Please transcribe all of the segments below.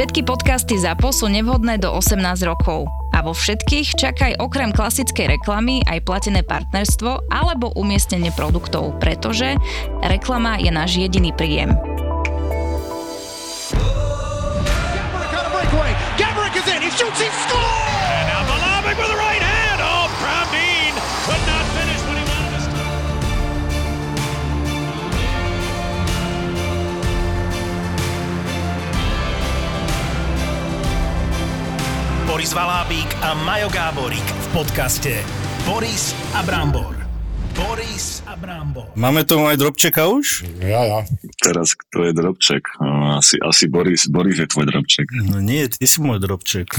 Všetky podcasty ZAPO sú nevhodné do 18 rokov. A vo všetkých čakaj okrem klasickej reklamy aj platené partnerstvo alebo umiestnenie produktov, pretože reklama je náš jediný príjem. Gabrick is in, he shoots, he scores! And now Malavik with the right Boris Valábík a Majo Gáborík v podcaste Boris a Brambor. Boris a Brambor. Máme tu aj Drobčeka už? Ja, ja. Teraz kto je Drobček? Asi, asi Boris, Boris je tvoj Drobček. No nie, ty si môj Drobček.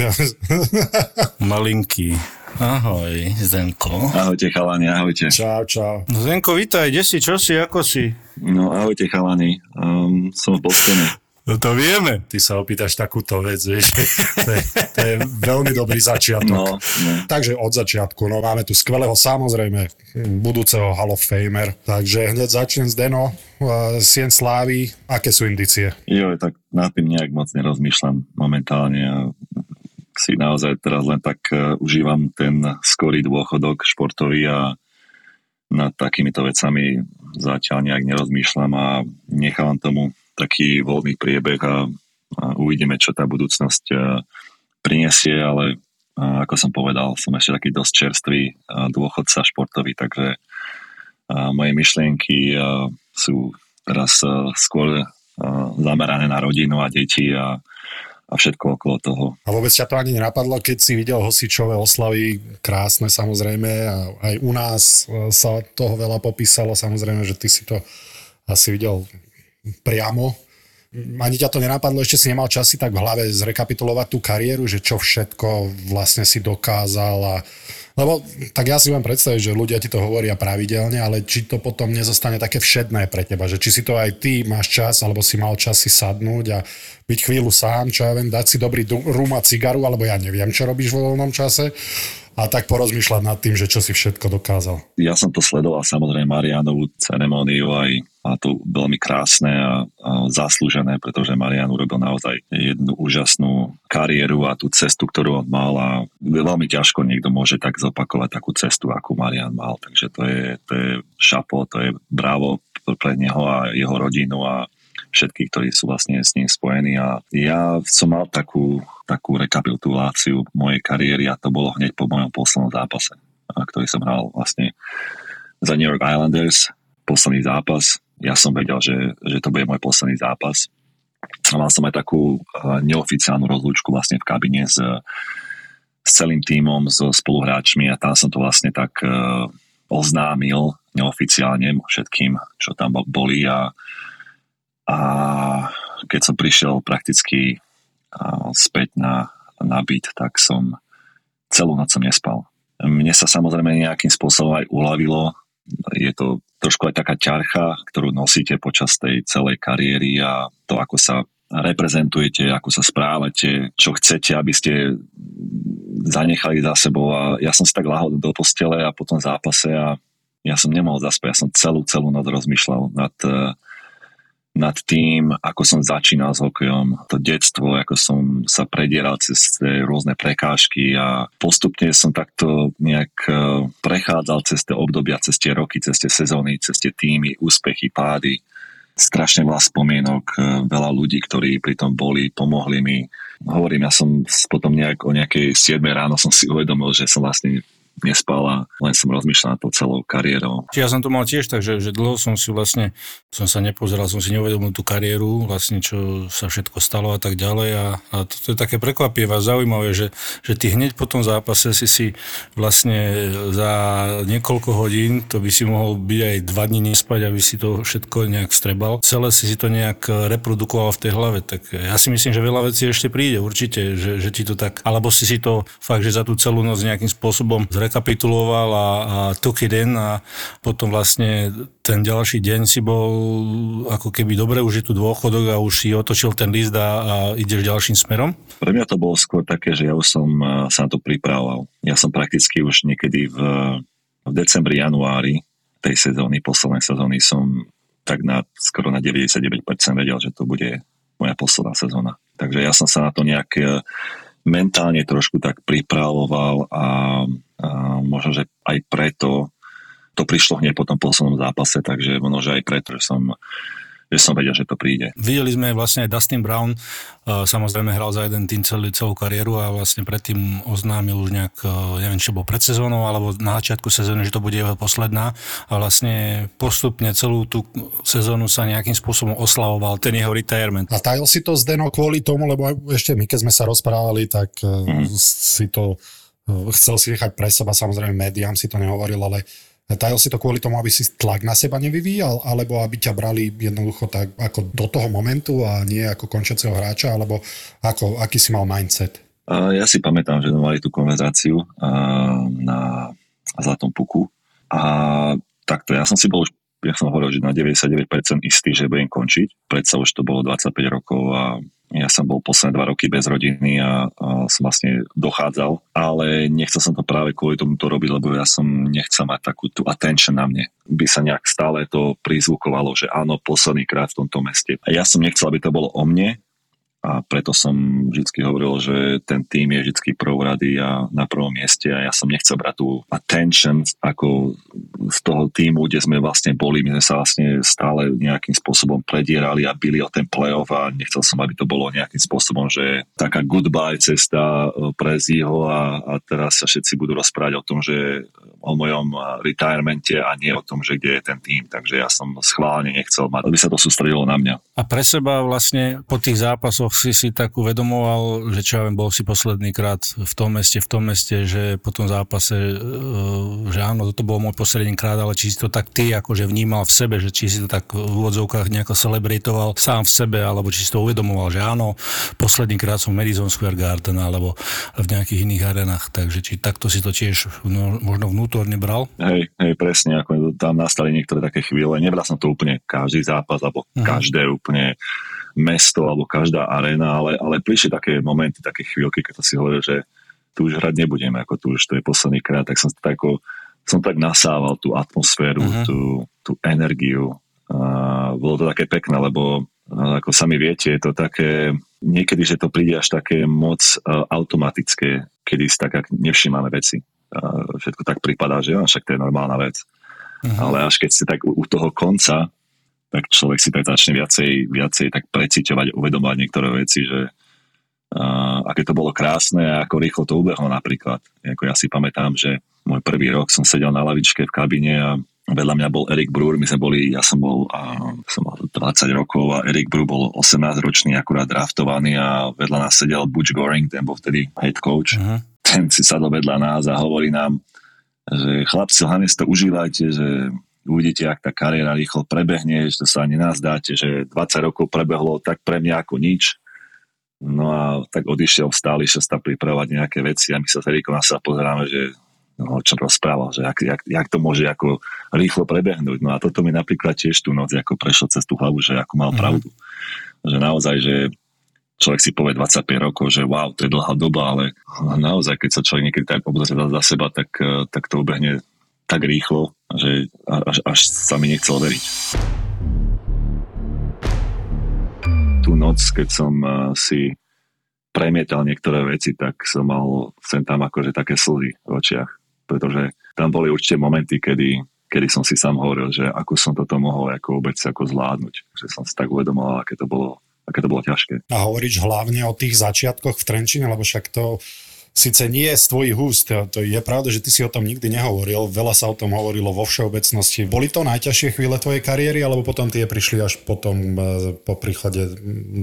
Malinký. Ahoj, Zenko. Ahojte chalani, ahojte. Čau, čau. No Zenko, vítaj, kde si, čo si, ako si? No ahojte chalani, um, som v Bostone. No to vieme. Ty sa opýtaš takúto vec, vieš. To je, to je veľmi dobrý začiatok. No, no. Takže od začiatku, no máme tu skvelého, samozrejme, budúceho Hall of Famer. Takže hneď začnem z Deno, uh, Sien Slávy. Aké sú indície? Jo, tak nad tým nejak moc nerozmýšľam momentálne a si naozaj teraz len tak uh, užívam ten skorý dôchodok športový a nad takýmito vecami zatiaľ nejak nerozmýšľam a nechávam tomu taký voľný priebeh a, a uvidíme, čo tá budúcnosť a, prinesie, ale a, ako som povedal, som ešte taký dosť čerstvý a, dôchodca športový, takže moje myšlienky sú teraz skôr zamerané na rodinu a deti a, a všetko okolo toho. A vôbec ťa to ani nenapadlo, keď si videl hosičové oslavy, krásne samozrejme, a aj u nás sa toho veľa popísalo, samozrejme, že ty si to asi videl priamo. Ani ťa to nenapadlo, ešte si nemal časy tak v hlave zrekapitulovať tú kariéru, že čo všetko vlastne si dokázal a lebo tak ja si viem predstaviť, že ľudia ti to hovoria pravidelne, ale či to potom nezostane také všedné pre teba, že či si to aj ty máš čas, alebo si mal čas si sadnúť a byť chvíľu sám, čo ja viem, dať si dobrý rum a cigaru, alebo ja neviem, čo robíš vo voľnom čase a tak porozmýšľať nad tým, že čo si všetko dokázal. Ja som to sledoval samozrejme Marianovú ceremóniu aj to veľmi krásne a, a zaslúžené, pretože Marian urobil naozaj jednu úžasnú kariéru a tú cestu, ktorú on mal a veľmi ťažko niekto môže tak zopakovať takú cestu, akú Marian mal. Takže to je, to je šapo, to je bravo pre neho a jeho rodinu a všetkých, ktorí sú vlastne s ním spojení a ja som mal takú, takú rekapituláciu mojej kariéry a to bolo hneď po mojom poslednom zápase, ktorý som hral vlastne za New York Islanders, posledný zápas ja som vedel, že, že to bude môj posledný zápas. A mal som aj takú uh, neoficiálnu rozlúčku vlastne v kabine s, s celým tímom, so spoluhráčmi a tam som to vlastne tak uh, oznámil neoficiálne všetkým, čo tam boli a, a keď som prišiel prakticky uh, späť na, na byt, tak som celú noc som nespal. Mne sa samozrejme nejakým spôsobom aj uľavilo je to trošku aj taká ťarcha, ktorú nosíte počas tej celej kariéry a to, ako sa reprezentujete, ako sa správate, čo chcete, aby ste zanechali za sebou. A ja som si tak lahol do postele a po tom zápase a ja som nemohol zaspať, ja som celú, celú noc rozmýšľal nad uh, nad tým, ako som začínal s hokejom, to detstvo, ako som sa predieral cez tie rôzne prekážky a postupne som takto nejak e, prechádzal cez tie obdobia, cez tie roky, cez tie sezóny, cez tie týmy, úspechy, pády. Strašne veľa spomienok, e, veľa ľudí, ktorí pri tom boli, pomohli mi. Hovorím, ja som potom nejak o nejakej 7 ráno som si uvedomil, že som vlastne nespal a len som rozmýšľal nad celou kariérou. Ja som to mal tiež tak, že, že dlho som si vlastne, som sa nepozeral, som si neuvedomil tú kariéru, vlastne čo sa všetko stalo a tak ďalej a, a to, to je také prekvapivé a zaujímavé, že, že ty hneď po tom zápase si si vlastne za niekoľko hodín, to by si mohol byť aj dva dní nespať, aby si to všetko nejak strebal. Celé si si to nejak reprodukoval v tej hlave, tak ja si myslím, že veľa vecí ešte príde, určite, že, že ti to tak, alebo si si to fakt, že za tú celú noc nejakým spôsobom zrekapituloval a, a took it in a potom vlastne ten ďalší deň si bol ako keby dobre, tu dôchodok a už si otočil ten list a, a ideš ďalším smerom? Pre mňa to bolo skôr také, že ja už som sa na to pripravoval. Ja som prakticky už niekedy v, v decembri, januári tej sezóny, poslednej sezóny som tak na, skoro na 99% vedel, že to bude moja posledná sezóna. Takže ja som sa na to nejak e, mentálne trošku tak pripravoval a, a možno, že aj preto to prišlo hneď po tom poslednom zápase, takže možno, že aj preto, že som že som vedel, že to príde. Videli sme vlastne aj Dustin Brown, uh, samozrejme hral za jeden tým celý, celú kariéru a vlastne predtým oznámil už nejak, uh, neviem, či bol pred sezónou alebo na začiatku sezóny, že to bude jeho posledná a vlastne postupne celú tú sezónu sa nejakým spôsobom oslavoval ten jeho retirement. A tajil si to Zdeno kvôli tomu, lebo ešte my, keď sme sa rozprávali, tak mm. si to chcel si nechať pre seba, samozrejme médiám si to nehovoril, ale Tajil si to kvôli tomu, aby si tlak na seba nevyvíjal, alebo aby ťa brali jednoducho tak ako do toho momentu a nie ako končiaceho hráča, alebo ako, aký si mal mindset? Ja si pamätám, že sme mali tú konverzáciu na Zlatom puku a takto, ja som si bol už ja som hovoril, že na 99% istý, že budem končiť. Predsa už to bolo 25 rokov a ja som bol posledné dva roky bez rodiny a, a som vlastne dochádzal, ale nechcel som to práve kvôli tomu to robiť, lebo ja som nechcel mať takú tú attention na mne. By sa nejak stále to prizvukovalo, že áno, posledný krát v tomto meste. A ja som nechcel, aby to bolo o mne, a preto som vždy hovoril, že ten tým je vždy prvorady a na prvom mieste a ja som nechcel brať tú attention ako z toho týmu, kde sme vlastne boli, my sme sa vlastne stále nejakým spôsobom predierali a byli o ten playoff a nechcel som, aby to bolo nejakým spôsobom, že taká goodbye cesta e, pre Ziho a, a teraz sa všetci budú rozprávať o tom, že o mojom retiremente a nie o tom, že kde je ten tým. Takže ja som schválne nechcel mať, aby sa to sústredilo na mňa. A pre seba vlastne po tých zápasoch si si tak uvedomoval, že čo ja viem, bol si posledný krát v tom meste, v tom meste, že po tom zápase, e, že áno, toto bol môj posledný krát, ale či si to tak ty akože vnímal v sebe, že či si to tak v úvodzovkách nejako celebratoval sám v sebe, alebo či si to uvedomoval, že áno, posledný krát som v Madison Square Garden alebo v nejakých iných arenách, takže či takto si to tiež no, možno vnútorne bral? Hej, hej, presne, ako tam nastali niektoré také chvíle, nebral som to úplne každý zápas, alebo uh-huh. každé úplne mesto alebo každá arena, ale, ale prišli také momenty, také chvíľky, keď si hovoril, že tu už hrať nebudeme, ako tu už to je posledný krát, tak som tak, ako, som tak nasával tú atmosféru, uh-huh. tú, tú energiu. A bolo to také pekné, lebo ako sami viete, je to také, niekedy, že to príde až také moc automatické, kedy si tak nevšímame veci. Všetko tak prípada, že však to je normálna vec. Uh-huh. Ale až keď si tak u, toho konca tak človek si tak začne viacej, viacej tak preciťovať, uvedomovať niektoré veci, že uh, aké to bolo krásne a ako rýchlo to ubehlo napríklad. Ako ja si pamätám, že môj prvý rok som sedel na lavičke v kabine a vedľa mňa bol Erik Brúr, my sme boli, ja som bol, uh, som mal 20 rokov a Erik Brúr bol 18 ročný, akurát draftovaný a vedľa nás sedel Butch Goring, ten bol vtedy head coach. Uh-huh. Ten si sadol vedľa nás a hovorí nám, že chlapci, hlavne si to užívajte, že uvidíte, ak tá kariéra rýchlo prebehne, že to sa ani nazdáte, že 20 rokov prebehlo tak pre mňa ako nič. No a tak odišiel, išiel sa pripravovať nejaké veci a my sa s Erikom sa pozeráme, že no, o čom rozprával, že jak, jak, jak, to môže ako rýchlo prebehnúť. No a toto mi napríklad tiež tú noc ako prešlo cez tú hlavu, že ako mal mm. pravdu. Že naozaj, že človek si povie 25 rokov, že wow, to je dlhá doba, ale naozaj, keď sa človek niekedy tak obzrie za seba, tak, tak to ubehne tak rýchlo, že až, až sa mi nechcelo veriť. Tú noc, keď som eh, si premietal niektoré veci, tak som mal sem tam akože také slzy v očiach, pretože tam boli určite momenty, kedy, kedy som si sám hovoril, že ako som toto mohol ako vôbec ako zvládnuť, že som si tak uvedomoval, aké to bolo aké to bolo ťažké. A hovoríš hlavne o tých začiatkoch v Trenčine, lebo však to síce nie z tvojich úst, to je pravda, že ty si o tom nikdy nehovoril, veľa sa o tom hovorilo vo všeobecnosti. Boli to najťažšie chvíle tvojej kariéry, alebo potom tie prišli až potom e, po príchode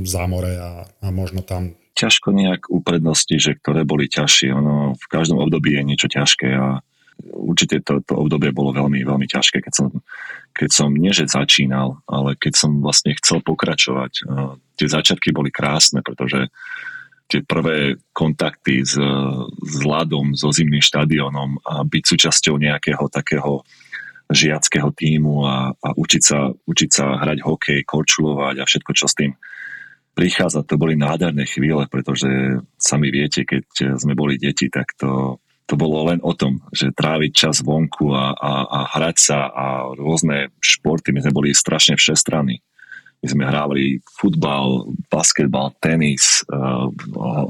zámore a, a možno tam ťažko nejak uprednosti, že ktoré boli ťažšie. Ono v každom období je niečo ťažké a určite to, to obdobie bolo veľmi, veľmi ťažké, keď som, keď som nie že začínal, ale keď som vlastne chcel pokračovať. E, tie začiatky boli krásne, pretože tie prvé kontakty s, s ľadom, so zimným štadionom a byť súčasťou nejakého takého žiackého týmu a, a učiť, sa, učiť sa hrať hokej, korčulovať a všetko, čo s tým prichádza, to boli nádherné chvíle, pretože sami viete, keď sme boli deti, tak to, to bolo len o tom, že tráviť čas vonku a, a, a hrať sa a rôzne športy, my sme boli strašne všestranní My sme hrávali futbal, basketbal, tenis, uh,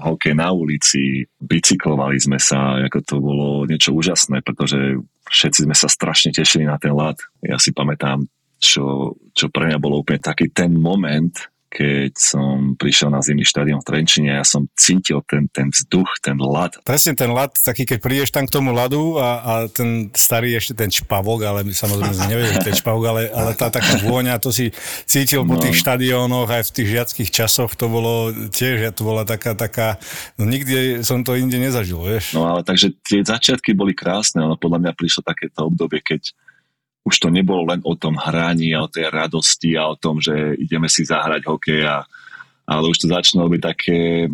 hokej na ulici, bicyklovali sme sa, ako to bolo niečo úžasné, pretože všetci sme sa strašne tešili na ten lat. Ja si pamätám, čo, čo pre mňa bolo úplne taký ten moment, keď som prišiel na zimný štadión v Trenčine, ja som cítil ten, ten vzduch, ten lad. Presne ten lad, taký keď prídeš tam k tomu ladu a, a ten starý ešte ten čpavok, ale my samozrejme nevedeli ten čpavok, ale, ale tá taká vôňa, to si cítil no. po tých štadiónoch aj v tých žiackých časoch, to bolo tiež, to bola taká, taká, no nikdy som to inde nezažil, vieš. No ale takže tie začiatky boli krásne, ale podľa mňa prišlo takéto obdobie, keď už to nebolo len o tom hraní a o tej radosti a o tom, že ideme si zahrať hokej, a, ale už to začalo byť také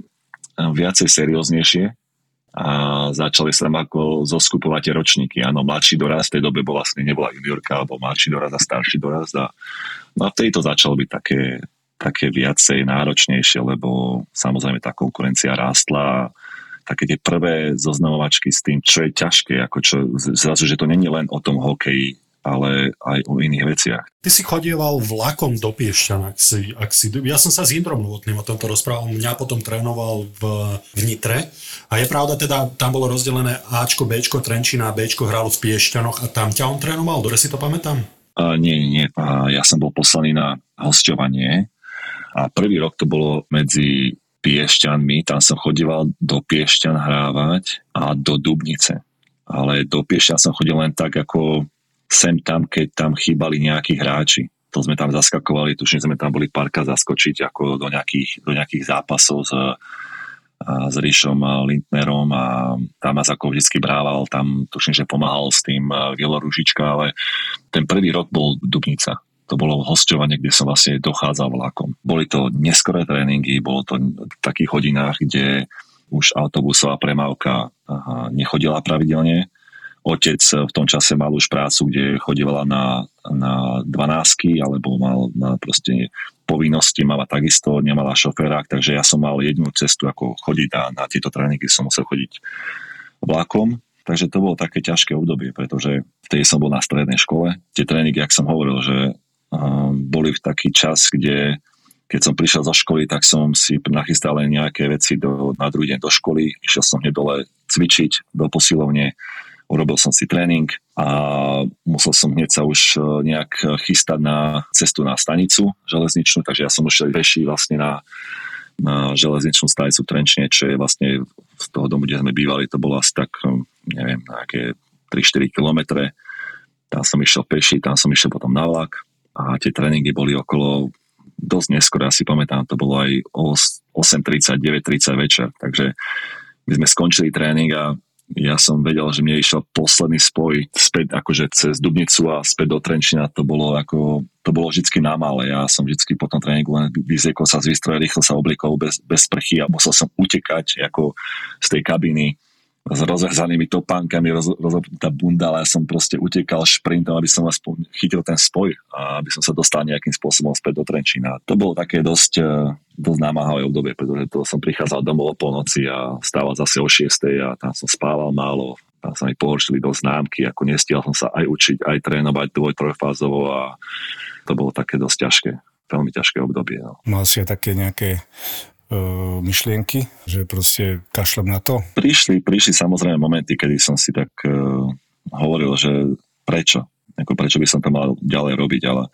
viacej serióznejšie a začali sa tam ako zoskupovať ročníky. Áno, mladší doraz, v tej dobe bol vlastne nebola juniorka, alebo mladší doraz a starší doraz. A, no a vtedy to začalo byť také, také viacej náročnejšie, lebo samozrejme tá konkurencia rástla také tie prvé zoznamovačky s tým, čo je ťažké, ako čo, zrazu, že to není len o tom hokeji, ale aj o iných veciach. Ty si chodieval vlakom do Piešťan, ak si, ak si, ja som sa s Indrom Novotným o tomto rozprával, mňa potom trénoval v, v Nitre a je pravda teda, tam bolo rozdelené Ačko, Bčko, Trenčina Bčko hralo v Piešťanoch a tam ťa on trénoval, dobre si to pamätám? Uh, nie, nie, uh, ja som bol poslaný na hostovanie a prvý rok to bolo medzi Piešťanmi, tam som chodíval do Piešťan hrávať a do Dubnice. Ale do Piešťan som chodil len tak ako sem tam, keď tam chýbali nejakí hráči. To sme tam zaskakovali, tuším, sme tam boli párka zaskočiť ako do nejakých, do nejakých zápasov s, s Ríšom Lindnerom a tam nás ako vždycky brával, tam tuším, že pomáhal s tým Gelo ale ten prvý rok bol Dubnica. To bolo hostovanie, kde som vlastne dochádzal vlakom. Boli to neskoré tréningy, bolo to v takých hodinách, kde už autobusová premávka nechodila pravidelne, otec v tom čase mal už prácu, kde chodívala na, na 12 alebo mal na proste povinnosti, mala takisto, nemala šoféra, takže ja som mal jednu cestu, ako chodiť a na tieto tréningy som musel chodiť vlakom. Takže to bolo také ťažké obdobie, pretože vtedy som bol na strednej škole. Tie tréningy, jak som hovoril, že boli v taký čas, kde keď som prišiel zo školy, tak som si nachystal nejaké veci do, na druhý deň do školy. Išiel som hneď dole cvičiť do posilovne urobil som si tréning a musel som hneď sa už e, nejak chystať na cestu na stanicu železničnú, takže ja som už peši vlastne na, na železničnú stanicu Trenčine, čo je vlastne z toho domu, kde sme bývali, to bolo asi tak, e, neviem, nejaké 3-4 kilometre. Tam som išiel peši, tam som išiel potom na vlak a tie tréningy boli okolo dosť neskoro, ja si pamätám, to bolo aj o 8.30, 9.30 večer, takže my sme skončili tréning a ja som vedel, že mne išiel posledný spoj späť akože cez Dubnicu a späť do Trenčina, to bolo ako, to bolo vždycky na malé. Ja som vždycky po tom tréningu len vyzliekol sa z výstroja, rýchlo sa oblikol bez, bez sprchy a musel som utekať ako z tej kabiny s rozvezanými topánkami, roz, rozhodnutá bunda, ale ja som proste utekal šprintom, aby som aspoň chytil ten spoj a aby som sa dostal nejakým spôsobom späť do Trenčína. To bolo také dosť, eh, dosť námahavé obdobie, pretože to som prichádzal domov o polnoci a stával zase o 6 a tam som spával málo, tam sa mi pohoršili dosť známky, ako nestiel som sa aj učiť, aj trénovať dvoj, trojfázovo a to bolo také dosť ťažké veľmi ťažké obdobie. No. Mal si také nejaké myšlienky, že proste kašlem na to? Prišli, prišli samozrejme momenty, kedy som si tak uh, hovoril, že prečo? Ako prečo by som to mal ďalej robiť, ale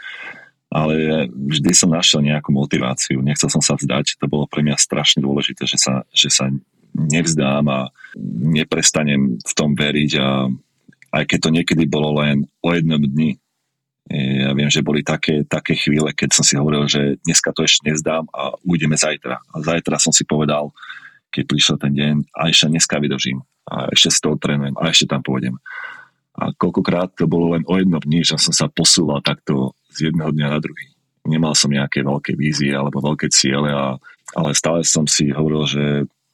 ale vždy som našiel nejakú motiváciu. Nechcel som sa vzdať, to bolo pre mňa strašne dôležité, že sa, že sa nevzdám a neprestanem v tom veriť a aj keď to niekedy bolo len o jednom dni, ja viem, že boli také, také chvíle, keď som si hovoril, že dneska to ešte nezdám a ujdeme zajtra. A zajtra som si povedal, keď prišiel ten deň, a ešte dneska vydržím. A ešte si to odtrenujem a ešte tam pôjdem. A koľkokrát to bolo len o jedno dní, že som sa posúval takto z jedného dňa na druhý. Nemal som nejaké veľké vízie alebo veľké ciele, a, ale stále som si hovoril, že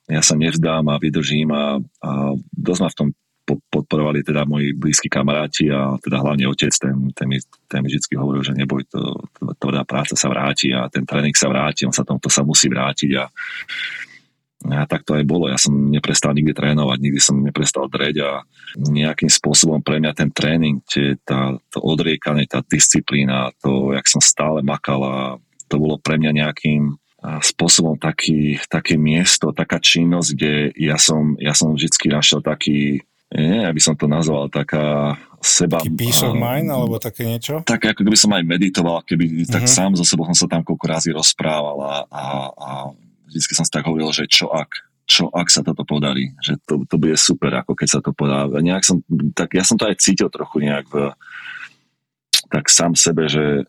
ja sa nevzdám a vydržím a, a dosť ma v tom podporovali teda moji blízki kamaráti a teda hlavne otec, ten, ten, mi, ten mi vždy hovoril, že neboj, to, tvrdá práca sa vráti a ten tréning sa vráti, on sa tam, to sa musí vrátiť a, a tak to aj bolo. Ja som neprestal nikdy trénovať, nikdy som neprestal dreť a nejakým spôsobom pre mňa ten tréning, tie, tá, to odriekanie, tá disciplína, to, jak som stále makal a to bolo pre mňa nejakým spôsobom taký, také miesto, taká činnosť, kde ja som, ja som vždy našiel taký, nie, aby som to nazval, taká seba... Taký peace of mind, alebo také niečo? Tak ako keby som aj meditoval, keby uh-huh. tak mhm. sám so sebou som sa tam koľko razy rozprával a, a, a vždy som si tak hovoril, že čo ak, čo ak sa toto podarí, že to, to bude super, ako keď sa to podá. Nejak som, tak ja som to aj cítil trochu nejak v, tak sám sebe, že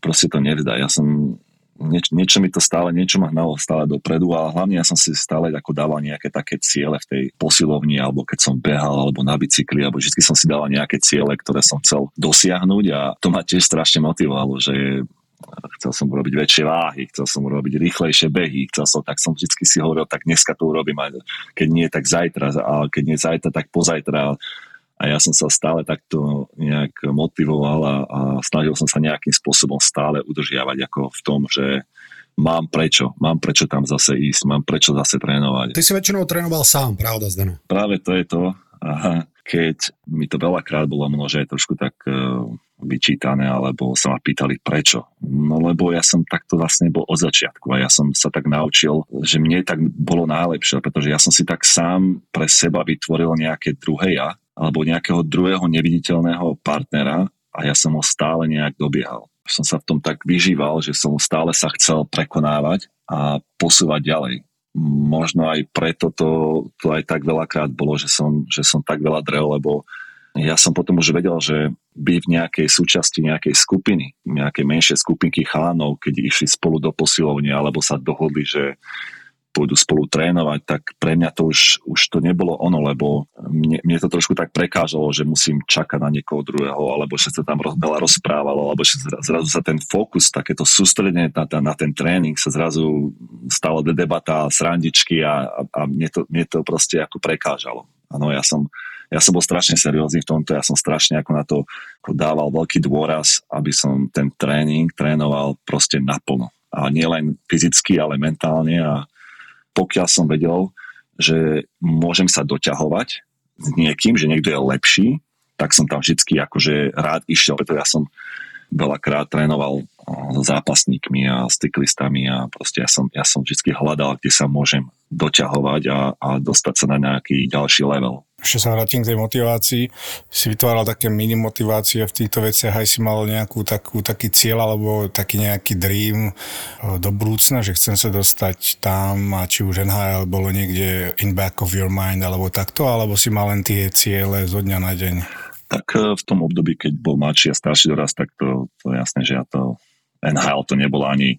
proste to nevzdá. Ja som nieč, niečo mi to stále, niečo ma hnalo stále dopredu a hlavne ja som si stále ako dával nejaké také ciele v tej posilovni alebo keď som behal alebo na bicykli alebo vždy som si dával nejaké ciele, ktoré som chcel dosiahnuť a to ma tiež strašne motivovalo, že chcel som urobiť väčšie váhy, chcel som urobiť rýchlejšie behy, chcel som, tak som vždy si hovoril, tak dneska to urobím, a keď nie, tak zajtra, a keď nie zajtra, tak pozajtra a ja som sa stále takto nejak motivoval a, a snažil som sa nejakým spôsobom stále udržiavať ako v tom, že mám prečo, mám prečo tam zase ísť, mám prečo zase trénovať. Ty si väčšinou trénoval sám, pravda, Zdeno? Práve to je to. Aha, keď mi to veľakrát bolo možno, že je trošku tak uh, vyčítané, alebo sa ma pýtali prečo. No lebo ja som takto vlastne bol od začiatku a ja som sa tak naučil, že mne tak bolo najlepšie, pretože ja som si tak sám pre seba vytvoril nejaké druhé ja alebo nejakého druhého neviditeľného partnera a ja som ho stále nejak dobiehal. Som sa v tom tak vyžíval, že som stále sa chcel prekonávať a posúvať ďalej. Možno aj preto to, to aj tak veľakrát bolo, že som, že som tak veľa drel, lebo ja som potom už vedel, že byť v nejakej súčasti nejakej skupiny, nejakej menšej skupinky chalanov, keď išli spolu do posilovne alebo sa dohodli, že pôjdu spolu trénovať, tak pre mňa to už, už to nebolo ono, lebo mne, mne to trošku tak prekážalo, že musím čakať na niekoho druhého, alebo že sa tam veľa rozprávalo, alebo že zrazu sa ten fokus, takéto sústredenie na, na ten tréning sa zrazu stalo debata, srandičky a, a, a mne, to, mne to proste ako prekážalo. Áno, ja som, ja som bol strašne seriózny v tomto, ja som strašne ako na to ako dával veľký dôraz, aby som ten tréning trénoval proste naplno. A nielen fyzicky, ale mentálne a, pokiaľ som vedel, že môžem sa doťahovať s niekým, že niekto je lepší, tak som tam vždy akože rád išiel, pretože ja som veľakrát trénoval so zápasníkmi a s cyklistami a proste ja som, ja som vždy hľadal, kde sa môžem doťahovať a, a dostať sa na nejaký ďalší level. Ešte sa vrátim k tej motivácii. Si vytváral také mini motivácie v týchto veciach, aj si mal nejakú takú, taký cieľ alebo taký nejaký dream do budúcna, že chcem sa dostať tam a či už NHL bolo niekde in back of your mind alebo takto, alebo si mal len tie ciele zo dňa na deň? Tak e, v tom období, keď bol mladší a starší dorast, tak to, to je jasné, že ja to NHL to nebolo ani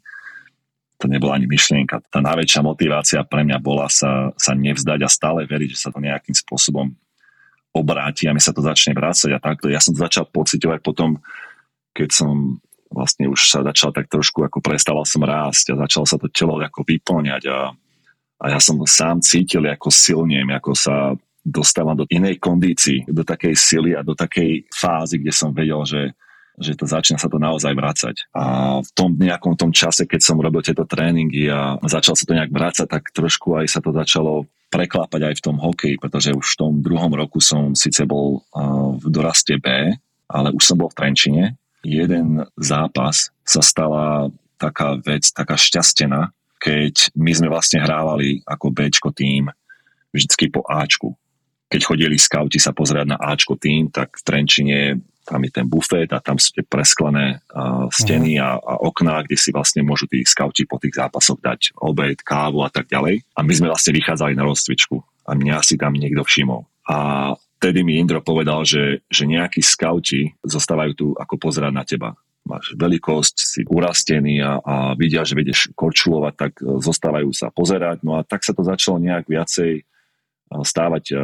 to nebola ani myšlienka. Tá najväčšia motivácia pre mňa bola sa, sa nevzdať a stále veriť, že sa to nejakým spôsobom obráti a mi sa to začne vrácať a takto. Ja som začal pocitovať potom, keď som vlastne už sa začal tak trošku, ako prestával som rásť a začalo sa to telo ako vyplňať a, a ja som sám cítil, ako silniem, ako sa dostávam do inej kondícii, do takej sily a do takej fázy, kde som vedel, že, že to začína sa to naozaj vrácať. A v tom nejakom tom čase, keď som robil tieto tréningy a začal sa to nejak vrácať, tak trošku aj sa to začalo preklápať aj v tom hokeji, pretože už v tom druhom roku som síce bol v doraste B, ale už som bol v Trenčine. Jeden zápas sa stala taká vec, taká šťastená, keď my sme vlastne hrávali ako Bčko tým vždycky po Ačku keď chodili skauti sa pozerať na Ačko tým, tak v Trenčine tam je ten bufet a tam sú tie presklené uh, steny uh-huh. a, a okná, kde si vlastne môžu tí skauti po tých zápasoch dať obed, kávu a tak ďalej. A my sme vlastne vychádzali na rozcvičku a mňa si tam niekto všimol. A vtedy mi Indro povedal, že, že nejakí skauti zostávajú tu ako pozerať na teba. Máš veľkosť, si urastený a, a vidia, že vedeš korčulovať, tak zostávajú sa pozerať. No a tak sa to začalo nejak viacej stávať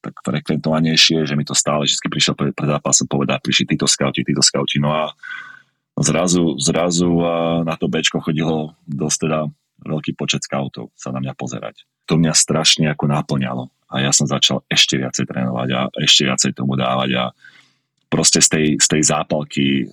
tak frekventovanejšie, že mi to stále vždy prišiel pred, pred zápasom povedať, prišli títo skauti, títo skauti. No a zrazu, zrazu na to Bčko chodilo dosť teda veľký počet skautov sa na mňa pozerať. To mňa strašne ako náplňalo. A ja som začal ešte viacej trénovať a ešte viacej tomu dávať a proste z tej, z tej zápalky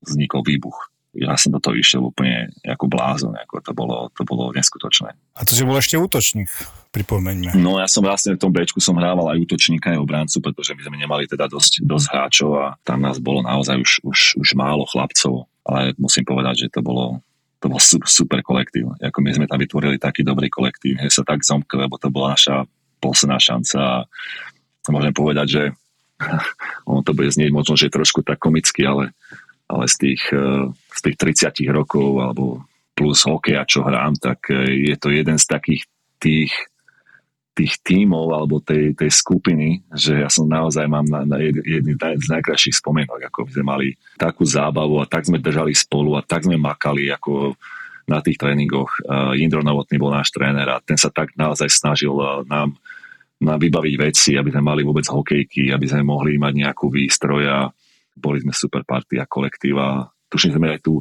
vznikol výbuch ja som do toho išiel úplne ako blázon, ako to bolo, to bolo neskutočné. A to si bol ešte útočník, pripomeňme. No ja som vlastne v tom Bčku som hrával aj útočníka, aj obrancu, pretože my sme nemali teda dosť, dosť hráčov a tam nás bolo naozaj už, už, už málo chlapcov, ale musím povedať, že to bolo to bol super, kolektív. Ako my sme tam vytvorili taký dobrý kolektív, že sa tak zomkli, lebo to bola naša posledná šanca. A môžem povedať, že ono to bude znieť možno, že trošku tak komicky, ale, ale z, tých, e, z tých 30 rokov alebo plus hokeja, čo hrám, tak e, je to jeden z takých tých tých tímov alebo tej, tej skupiny, že ja som naozaj mám na, na jedný z najkrajších spomienok, ako sme mali takú zábavu a tak sme držali spolu a tak sme makali ako na tých tréningoch. Uh, Indro Novotný bol náš tréner a ten sa tak naozaj snažil uh, nám, nám vybaviť veci, aby sme mali vôbec hokejky, aby sme mohli mať nejakú výstroj a boli sme super partia kolektíva. Tuším, sme aj tu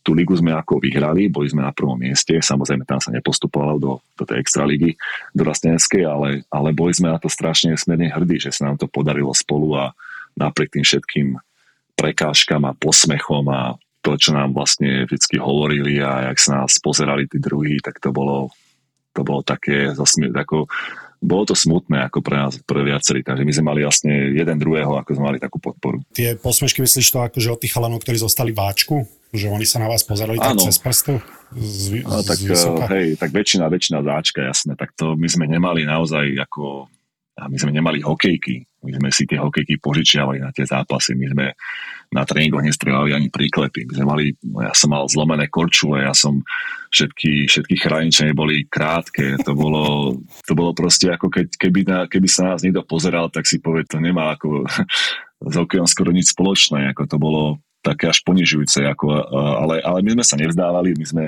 tú ligu sme ako vyhrali, boli sme na prvom mieste, samozrejme tam sa nepostupovalo do, do tej extraligy, do Rastenskej, ale, ale boli sme na to strašne smerne hrdí, že sa nám to podarilo spolu a napriek tým všetkým prekážkam a posmechom a to, čo nám vlastne vždy hovorili a jak sa nás pozerali tí druhí, tak to bolo, to bolo také zasmie, ako, bolo to smutné ako pre nás, pre viacerí, takže my sme mali vlastne jeden druhého, ako sme mali takú podporu. Tie posmešky myslíš to akože od tých chalanov, ktorí zostali váčku? Že oni sa na vás pozerali tak cez prstu? Z, no, tak, z hej, tak väčšina, väčšina záčka, jasné. Tak to my sme nemali naozaj ako... A my sme nemali hokejky. My sme si tie hokejky požičiavali na tie zápasy. My sme na tréningoch nestrelali ani príklepy. My sme mali, no ja som mal zlomené korčule, ja som všetky, všetky chranične boli krátke. To bolo, to bolo proste ako keď, keby, na, keby sa nás niekto pozeral, tak si povie, to nemá ako s hokejom skoro nič spoločné. Ako to bolo také až ponižujúce. Ako, ale, ale my sme sa nevzdávali, my sme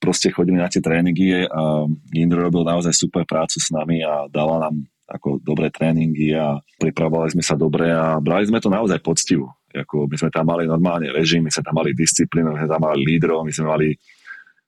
proste chodili na tie tréningy a Indro robil naozaj super prácu s nami a dala nám ako dobré tréningy a pripravovali sme sa dobre a brali sme to naozaj poctivo. Ako my sme tam mali normálne režim, my sme tam mali disciplínu, my sme tam mali lídrov, my sme mali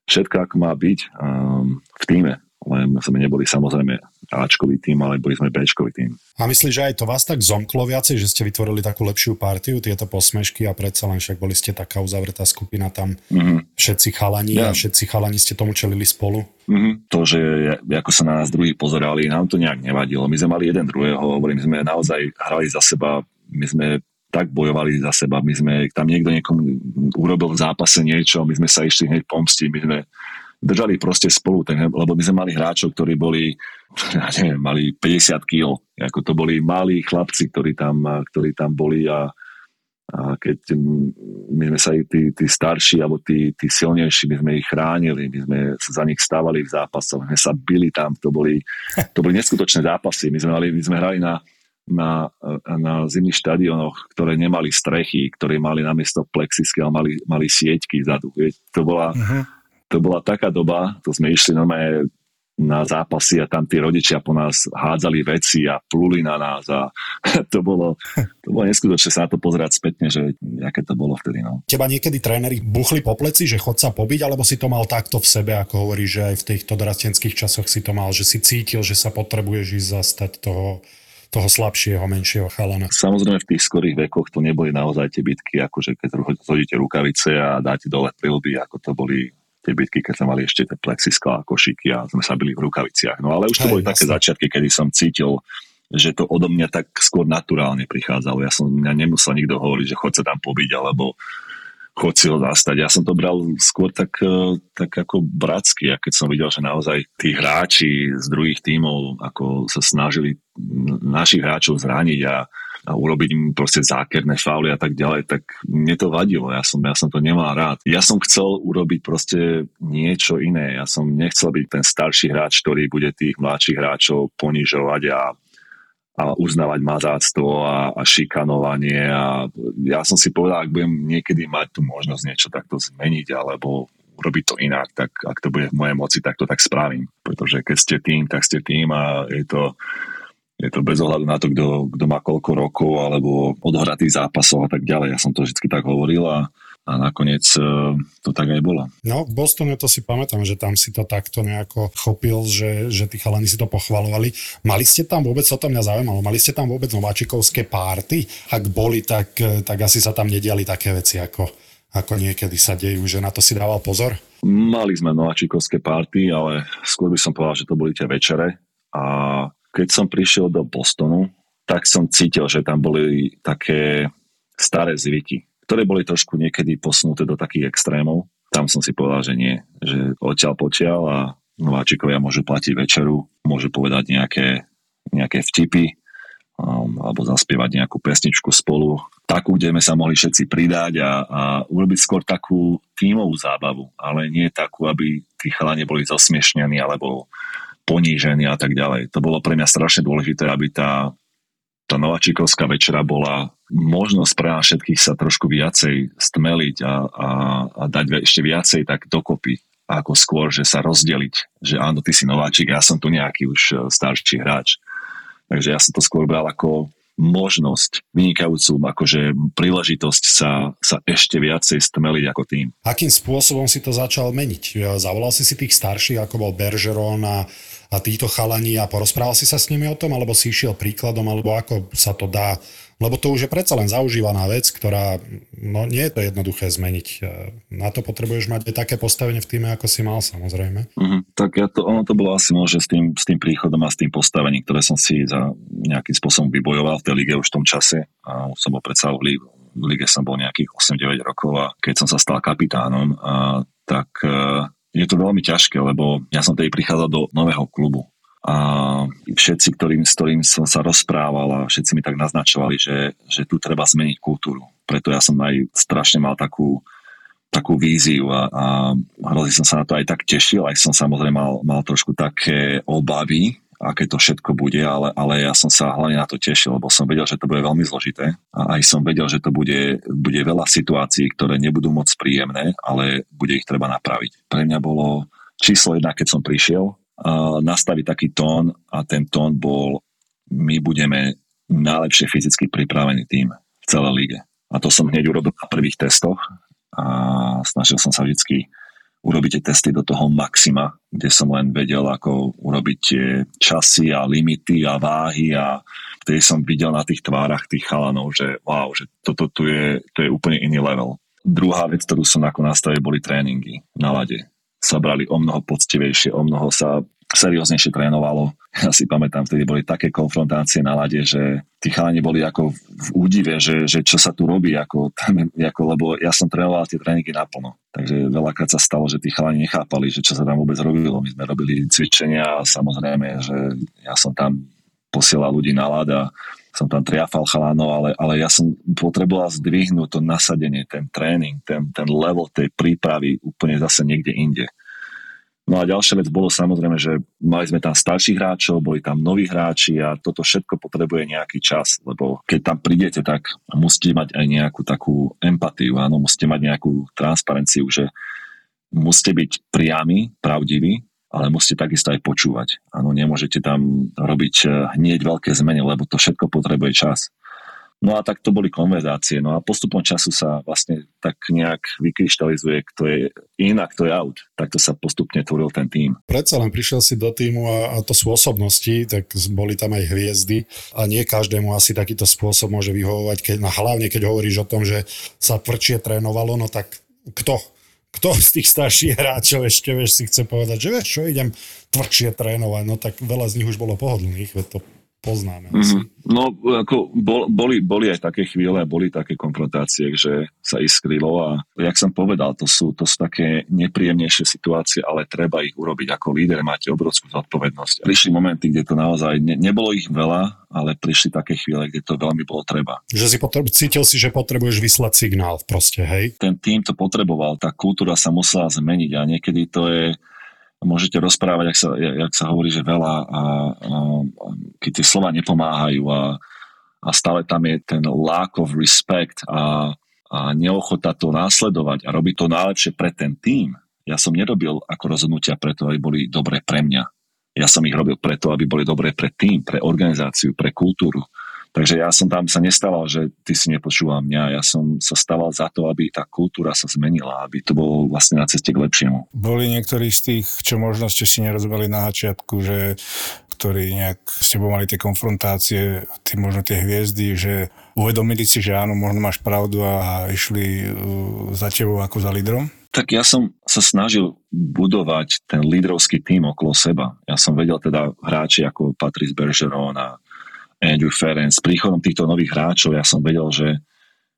všetko, ako má byť um, v týme len sme neboli samozrejme Ačkový tým, ale boli sme Bčkový tým. A myslíš, že aj to vás tak zomklo viacej, že ste vytvorili takú lepšiu partiu, tieto posmešky a predsa len však boli ste taká uzavretá skupina tam, mm-hmm. všetci chalani ja. a všetci chalani ste tomu čelili spolu? Mm-hmm. To, že ako sa na nás druhý pozerali, nám to nejak nevadilo. My sme mali jeden druhého, hovorím, my sme naozaj hrali za seba, my sme tak bojovali za seba. My sme, tam niekto niekomu urobil v zápase niečo, my sme sa išli hneď pomstiť, my sme držali proste spolu, ten, lebo my sme mali hráčov, ktorí boli, ja neviem, mali 50 kg, ako to boli malí chlapci, ktorí tam, ktorí tam boli a, a keď my sme sa tí, tí starší alebo tí, tí silnejší, my sme ich chránili, my sme sa za nich stávali v zápasoch, my sa bili tam, to boli, to boli neskutočné zápasy. My sme, mali, my sme hrali na, na, na zimných štadionoch, ktoré nemali strechy, ktoré mali namiesto plexisky, ale mali, mali sieťky vzadu. To bola, uh-huh to bola taká doba, to sme išli normálne na zápasy a tam tí rodičia po nás hádzali veci a pluli na nás a to bolo, to bolo neskutočné sa na to pozerať spätne, že aké to bolo vtedy. No. Teba niekedy tréneri buchli po pleci, že chod sa pobiť, alebo si to mal takto v sebe, ako hovorí, že aj v týchto dorastenských časoch si to mal, že si cítil, že sa potrebuješ ísť zastať toho toho slabšieho, menšieho chalana. Samozrejme v tých skorých vekoch to neboli naozaj tie bitky, akože keď zhodíte rukavice a dáte dole prilby, ako to boli tie bitky, keď sme mali ešte tie plexisklá a košiky a sme sa byli v rukaviciach. No ale už to Hej, boli jasne. také začiatky, kedy som cítil, že to odo mňa tak skôr naturálne prichádzalo. Ja som, mňa nemusel nikto hovoriť, že chod sa tam pobiť, alebo chod si ho zastať. Ja som to bral skôr tak, e, tak ako bratsky, a keď som videl, že naozaj tí hráči z druhých tímov ako sa snažili našich hráčov zraniť a a urobiť im proste zákerné fauly a tak ďalej, tak mne to vadilo, ja som, ja som to nemal rád. Ja som chcel urobiť proste niečo iné, ja som nechcel byť ten starší hráč, ktorý bude tých mladších hráčov ponižovať a a uznávať mazáctvo a, a šikanovanie a ja som si povedal, ak budem niekedy mať tú možnosť niečo takto zmeniť alebo urobiť to inak, tak ak to bude v mojej moci, tak to tak spravím. Pretože keď ste tým, tak ste tým a je to je to bez ohľadu na to, kto, kto má koľko rokov alebo odohratých zápasov a tak ďalej. Ja som to vždy tak hovoril a, a nakoniec e, to tak aj bolo. No, v Bostone to si pamätám, že tam si to takto nejako chopil, že, že tí chalani si to pochvalovali. Mali ste tam vôbec, to mňa zaujímalo, mali ste tam vôbec nováčikovské párty? Ak boli, tak, e, tak asi sa tam nediali také veci, ako, ako niekedy sa dejú, že na to si dával pozor? Mali sme nováčikovské párty, ale skôr by som povedal, že to boli tie večere a keď som prišiel do Bostonu, tak som cítil, že tam boli také staré zvyky, ktoré boli trošku niekedy posunuté do takých extrémov. tam som si povedal, že nie, že odtiaľ potiaľ a nováčikovia môžu platiť večeru, môžu povedať nejaké, nejaké vtipy um, alebo zaspievať nejakú pesničku spolu. Takú, kde sme sa mohli všetci pridať a, a urobiť skôr takú tímovú zábavu, ale nie takú, aby tí chalani boli zosmiešnení alebo ponížení a tak ďalej. To bolo pre mňa strašne dôležité, aby tá, tá nováčikovská večera bola možnosť pre nás všetkých sa trošku viacej stmeliť a, a, a dať ešte viacej tak dokopy ako skôr, že sa rozdeliť, že áno, ty si nováčik, ja som tu nejaký už e, starší hráč. Takže ja som to skôr bral ako možnosť vynikajúcu, akože príležitosť sa, sa ešte viacej stmeliť ako tým. Akým spôsobom si to začal meniť? Zavolal si si tých starších, ako bol Bergeron a, a títo chalani a porozprával si sa s nimi o tom, alebo si išiel príkladom, alebo ako sa to dá lebo to už je predsa len zaužívaná vec, ktorá, no nie je to jednoduché zmeniť. Na to potrebuješ mať aj také postavenie v týme, ako si mal samozrejme. Mm-hmm. Tak ja to, ono to bolo asi môže s tým, s tým príchodom a s tým postavením, ktoré som si za nejakým spôsobom vybojoval v tej lige už v tom čase. A už som bol predsa v lige, v lige som bol nejakých 8-9 rokov a keď som sa stal kapitánom, a, tak a, e, je to veľmi ťažké, lebo ja som tedy prichádzal do nového klubu a všetci, ktorým, s ktorým som sa rozprával a všetci mi tak naznačovali, že, že tu treba zmeniť kultúru. Preto ja som aj strašne mal takú, takú víziu a, a hrozí som sa na to aj tak tešil, aj som samozrejme mal, mal trošku také obavy, aké to všetko bude, ale, ale ja som sa hlavne na to tešil, lebo som vedel, že to bude veľmi zložité a aj som vedel, že to bude, bude veľa situácií, ktoré nebudú moc príjemné, ale bude ich treba napraviť. Pre mňa bolo číslo jedna, keď som prišiel, nastaviť taký tón a ten tón bol, my budeme najlepšie fyzicky pripravený tým v celej lige. A to som hneď urobil na prvých testoch a snažil som sa vždy urobiť testy do toho maxima, kde som len vedel, ako urobiť tie časy a limity a váhy a vtedy som videl na tých tvárach tých chalanov, že wow, že toto tu je, to je úplne iný level. Druhá vec, ktorú som ako nastavil, boli tréningy na lade sa brali o mnoho poctivejšie, o mnoho sa serióznejšie trénovalo. Ja si pamätám, vtedy boli také konfrontácie na lade, že tí chalani boli ako v údive, že, že čo sa tu robí, ako, ako, lebo ja som trénoval tie tréningy naplno. Takže veľakrát sa stalo, že tí chalani nechápali, že čo sa tam vôbec robilo. My sme robili cvičenia a samozrejme, že ja som tam posielal ľudí na lad a som tam triafal chalánov, ale, ale ja som potreboval zdvihnúť to nasadenie, ten tréning, ten, ten level tej prípravy úplne zase niekde inde. No a ďalšia vec bolo samozrejme, že mali sme tam starších hráčov, boli tam noví hráči a toto všetko potrebuje nejaký čas, lebo keď tam prídete, tak musíte mať aj nejakú takú empatiu, áno, musíte mať nejakú transparenciu, že musíte byť priami, pravdiví, ale musíte takisto aj počúvať. Áno, nemôžete tam robiť eh, hnieď veľké zmeny, lebo to všetko potrebuje čas. No a tak to boli konverzácie. No a postupom času sa vlastne tak nejak vykryštalizuje, kto je in a kto je out. Takto sa postupne tvoril ten tým. Predsa len prišiel si do týmu a, a to sú osobnosti, tak boli tam aj hviezdy a nie každému asi takýto spôsob môže vyhovovať, keď, no hlavne keď hovoríš o tom, že sa tvrdšie trénovalo, no tak kto? kto z tých starších hráčov ešte vieš, si chce povedať, že vieš čo, idem tvrdšie trénovať, no tak veľa z nich už bolo pohodlných, veď to poznáme. Mm-hmm. No, ako bol, boli, boli aj také chvíle, boli také konfrontácie, že sa iskrilo a jak som povedal, to sú, to sú také nepríjemnejšie situácie, ale treba ich urobiť. Ako líder máte obrovskú zodpovednosť. Prišli momenty, kde to naozaj, ne, nebolo ich veľa, ale prišli také chvíle, kde to veľmi bolo treba. Že si potreb, cítil si, že potrebuješ vyslať signál proste, hej? Ten tým to potreboval, tá kultúra sa musela zmeniť a niekedy to je môžete rozprávať, ak sa, jak sa hovorí, že veľa a, a keď tie slova nepomáhajú a, a stále tam je ten lack of respect a, a neochota to následovať a robiť to najlepšie pre ten tým. Ja som nerobil ako rozhodnutia preto, aby boli dobré pre mňa. Ja som ich robil preto, aby boli dobré pre tým, pre organizáciu, pre kultúru. Takže ja som tam sa nestával, že ty si nepočúval mňa. Ja som sa stával za to, aby tá kultúra sa zmenila, aby to bolo vlastne na ceste k lepšiemu. Boli niektorí z tých, čo možno ste si nerozumeli na začiatku, že ktorí nejak s tebou mali tie konfrontácie, tie, možno tie hviezdy, že uvedomili si, že áno, možno máš pravdu a išli uh, za tebou ako za lídrom? Tak ja som sa snažil budovať ten lídrovský tým okolo seba. Ja som vedel teda hráči ako Patrice Bergeron a Andrew Ferenc. S príchodom týchto nových hráčov ja som vedel, že,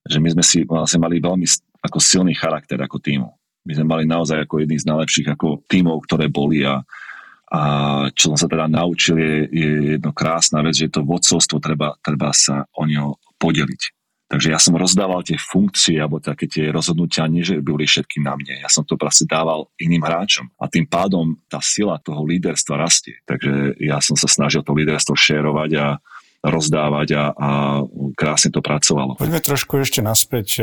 že my sme si vlastne mali veľmi ako silný charakter ako týmu. My sme mali naozaj ako jedný z najlepších ako tímov, ktoré boli a, a čo som sa teda naučil je, je jedno krásna vec, že to vodcovstvo treba, treba sa o neho podeliť. Takže ja som rozdával tie funkcie alebo také tie rozhodnutia, nie že boli všetkým na mne. Ja som to proste dával iným hráčom. A tým pádom tá sila toho líderstva rastie. Takže ja som sa snažil to líderstvo šerovať a rozdávať a, a krásne to pracovalo. Poďme trošku ešte naspäť,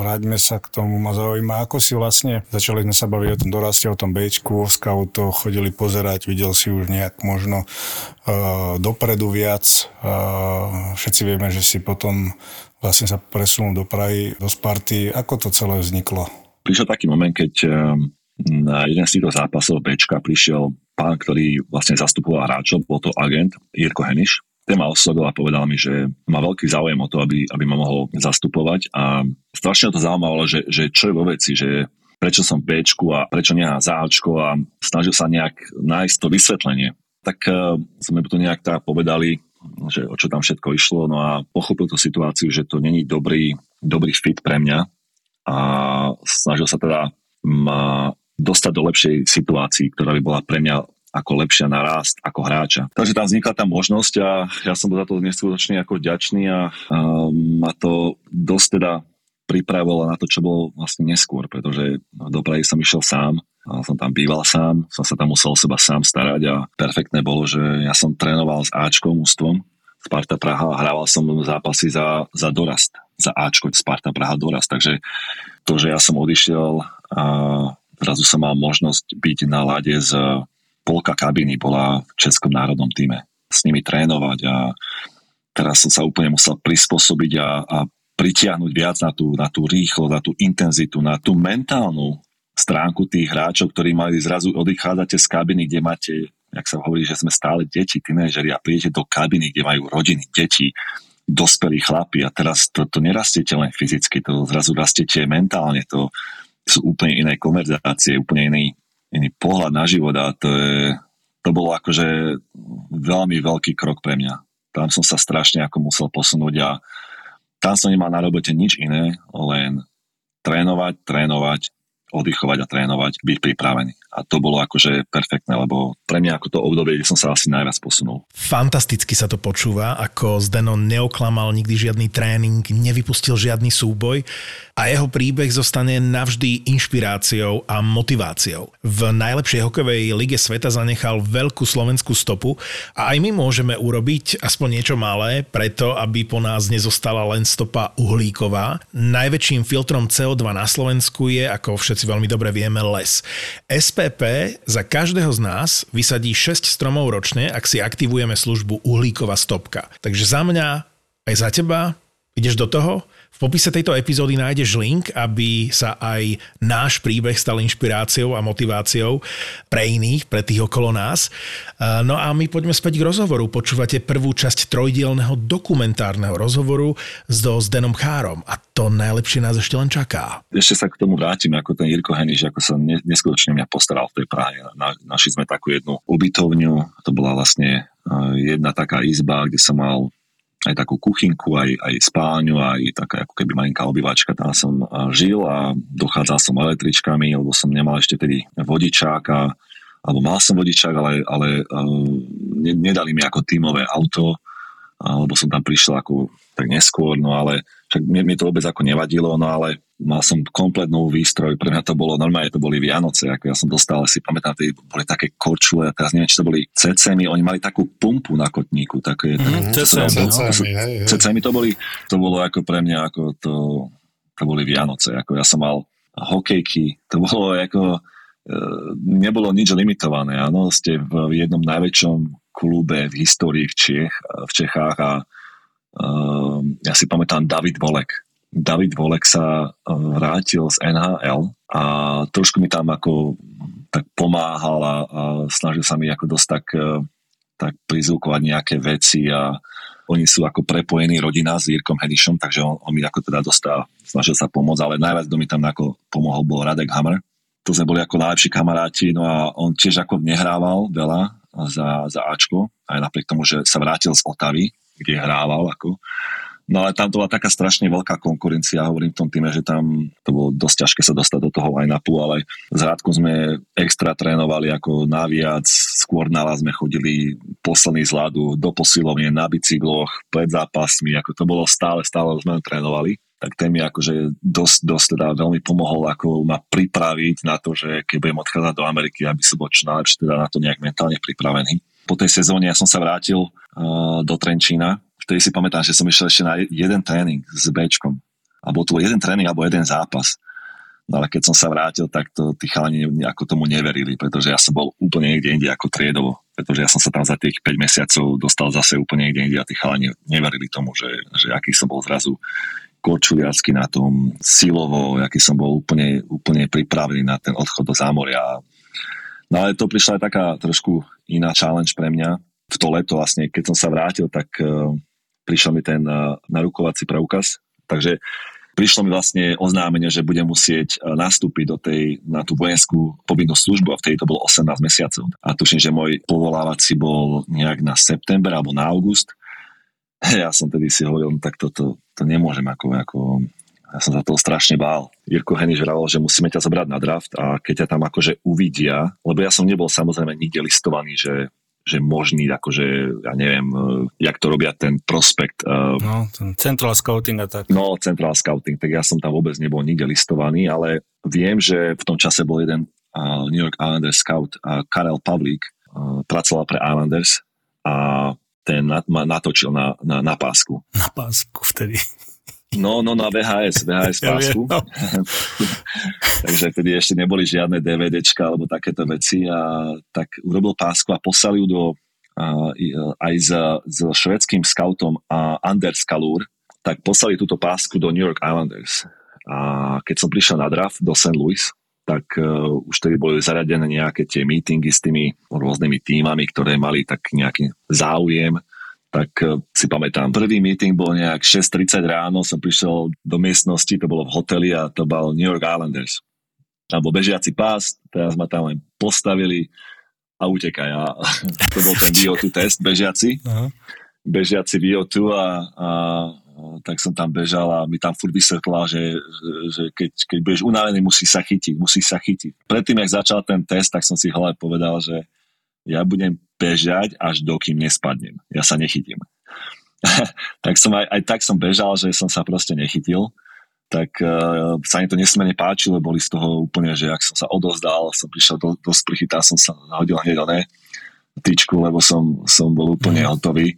vráťme sa k tomu, ma zaujíma, ako si vlastne, začali sme sa baviť o tom dorastie, o tom Bčku, o scouto, chodili pozerať, videl si už nejak možno uh, dopredu viac, uh, všetci vieme, že si potom vlastne sa presunul do Prahy, do Sparty, ako to celé vzniklo? Prišiel taký moment, keď na jeden z týchto zápasov Bčka prišiel pán, ktorý vlastne zastupoval hráčov, bol to agent Jirko Heniš, ten ma a povedal mi, že má veľký záujem o to, aby, aby ma mohol zastupovať. A strašne to zaujímalo, že, že čo je vo veci, že prečo som Bčku a prečo nie za a snažil sa nejak nájsť to vysvetlenie. Tak uh, sme to nejak tak povedali, že o čo tam všetko išlo, no a pochopil tú situáciu, že to není dobrý, dobrý fit pre mňa. A snažil sa teda ma dostať do lepšej situácii, ktorá by bola pre mňa ako lepšia na rast ako hráča. Takže tam vznikla tá možnosť a ja som za to neskutočne ako vďačný a, a ma to dosť teda pripravilo na to, čo bolo vlastne neskôr, pretože do Prahy som išiel sám, a som tam býval sám, som sa tam musel o seba sám starať a perfektné bolo, že ja som trénoval s Ačkom ústvom Sparta Praha a hrával som zápasy za, za dorast, za Ačko Sparta Praha dorast, takže to, že ja som odišiel a zrazu som mal možnosť byť na lade s polka kabiny bola v Českom národnom týme. S nimi trénovať a teraz som sa úplne musel prispôsobiť a, a pritiahnuť viac na tú, na tú rýchlo, na tú intenzitu, na tú mentálnu stránku tých hráčov, ktorí mali zrazu odchádzate z kabiny, kde máte, jak sa hovorí, že sme stále deti, tínežeri a prídete do kabiny, kde majú rodiny, deti, dospelí chlapi a teraz to, to nerastiete len fyzicky, to zrazu rastiete mentálne, to sú úplne iné konverzácie, úplne iný iný pohľad na život a to, je, to bolo akože veľmi veľký krok pre mňa. Tam som sa strašne ako musel posunúť a tam som nemal na robote nič iné, len trénovať, trénovať, oddychovať a trénovať, byť pripravený a to bolo akože perfektné, lebo pre mňa ako to obdobie, kde som sa asi najviac posunul. Fantasticky sa to počúva, ako Zdeno neoklamal nikdy žiadny tréning, nevypustil žiadny súboj a jeho príbeh zostane navždy inšpiráciou a motiváciou. V najlepšej hokejovej lige sveta zanechal veľkú slovenskú stopu a aj my môžeme urobiť aspoň niečo malé, preto aby po nás nezostala len stopa uhlíková. Najväčším filtrom CO2 na Slovensku je, ako všetci veľmi dobre vieme, les. SP SPP za každého z nás vysadí 6 stromov ročne, ak si aktivujeme službu uhlíková stopka. Takže za mňa aj za teba ideš do toho popise tejto epizódy nájdeš link, aby sa aj náš príbeh stal inšpiráciou a motiváciou pre iných, pre tých okolo nás. No a my poďme späť k rozhovoru. Počúvate prvú časť trojdielného dokumentárneho rozhovoru s, do, s Denom Chárom a to najlepšie nás ešte len čaká. Ešte sa k tomu vrátim, ako ten Jirko Heniš, ako sa neskutočne mňa postaral v tej Prahe. Na, našli sme takú jednu ubytovňu, to bola vlastne jedna taká izba, kde som mal aj takú kuchynku, aj, aj spáňu, aj taká ako keby malinká obývačka. Tam som žil a dochádzal som električkami, lebo som nemal ešte tedy vodičák a, alebo mal som vodičák, ale, ale ne, nedali mi ako tímové auto, lebo som tam prišiel ako tak neskôr, no ale však mi, mi to vôbec ako nevadilo, no ale mal som komplet nový výstroj, pre mňa to bolo normálne, to boli Vianoce, ako ja som dostal, si pamätám, tí boli také korčule, a teraz neviem, či to boli CCMI, oni mali takú pumpu na kotníku, také, mm, CCMI to boli, to bolo ako pre mňa, ako to, to boli Vianoce, ako ja som mal hokejky, to bolo ako, e, nebolo nič limitované, áno, ste v jednom najväčšom klube v histórii v, Čech, v Čechách a ja si pamätám David Volek, David Volek sa e, vrátil z NHL a trošku mi tam ako tak pomáhal a, a snažil sa mi ako dosť tak, e, tak prizvukovať nejaké veci a oni sú ako prepojení rodina s Jirkom Hedišom, takže on, on mi ako teda dostal, snažil sa pomôcť, ale najviac, kto mi tam ako pomohol, bol Radek Hammer. To sme boli ako najlepší kamaráti, no a on tiež ako nehrával veľa za, za Ačko, aj napriek tomu, že sa vrátil z Otavy, kde hrával ako No ale tam to bola taká strašne veľká konkurencia, hovorím v tom týme, že tam to bolo dosť ťažké sa dostať do toho aj na pú, ale s Rádkom sme extra trénovali ako naviac, skôr na vás sme chodili posledný z ľadu, do posilovne, na bicykloch, pred zápasmi, ako to bolo stále, stále sme trénovali tak ten mi akože dosť, dosť teda veľmi pomohol ako ma pripraviť na to, že keď budem odchádzať do Ameriky, aby som bol čo najlepšie teda na to nejak mentálne pripravený. Po tej sezóne ja som sa vrátil do Trenčína, vtedy si pamätám, že som išiel ešte na jeden tréning s Bčkom. A bol to jeden tréning alebo jeden zápas. No ale keď som sa vrátil, tak to tí chalani ako tomu neverili, pretože ja som bol úplne niekde inde ako triedovo. Pretože ja som sa tam za tých 5 mesiacov dostal zase úplne niekde inde a tí chalani neverili tomu, že, že aký som bol zrazu korčuliarsky na tom, silovo, aký som bol úplne, úplne pripravený na ten odchod do zámoria. No ale to prišla aj taká trošku iná challenge pre mňa. V to leto vlastne, keď som sa vrátil, tak uh, prišiel mi ten uh, narukovací preukaz. Takže prišlo mi vlastne oznámenie, že budem musieť uh, nastúpiť do tej, na tú vojenskú povinnú službu a vtedy to bolo 18 mesiacov. A tuším, že môj povolávací bol nejak na september alebo na august ja som tedy si hovoril, no tak toto to nemôžem ako, ako ja som sa toho strašne bál. Jirko Heniš vravel, že musíme ťa zobrať na draft a keď ťa tam akože uvidia, lebo ja som nebol samozrejme nikde listovaný, že že možný, akože, ja neviem, uh, jak to robia ten prospekt. Uh, no, ten central scouting a tak. No, central scouting, tak ja som tam vôbec nebol nikde listovaný, ale viem, že v tom čase bol jeden uh, New York Islanders scout, Karel Pavlík, pracoval pre Islanders a ten ma natočil na, na, na pásku. Na pásku vtedy. No, no na VHS, VHS pásku. Ja no. Takže vtedy ešte neboli žiadne DVDčka alebo takéto veci a tak urobil pásku a poslal ju do a, aj s, s švedským scoutom a Anders Kalur, tak poslali túto pásku do New York Islanders. A keď som prišiel na draft do St. Louis, tak uh, už tedy boli zaradené nejaké tie meetingy s tými rôznymi týmami, ktoré mali tak nejaký záujem. Tak uh, si pamätám, prvý meeting bol nejak 6.30 ráno, som prišiel do miestnosti, to bolo v hoteli a to bol New York Islanders. Tam bol bežiaci pás, teraz ma tam len postavili a utekaj. A to bol ten VO2 test bežiaci. Uh-huh. Bežiaci VO2 a, a tak som tam bežal a mi tam furt vysvetlila, že, že keď, keď budeš unavený, musí sa chytiť, musí sa chytiť. Predtým, jak začal ten test, tak som si hlavne povedal, že ja budem bežať, až dokým nespadnem. Ja sa nechytím. tak som aj, aj tak som bežal, že som sa proste nechytil. Tak uh, sa mi to nesmierne páčilo, boli z toho úplne, že ak som sa odozdal, som prišiel do, do sprchy, tam som sa hodil hneď oné tyčku, lebo som, som bol úplne mm. hotový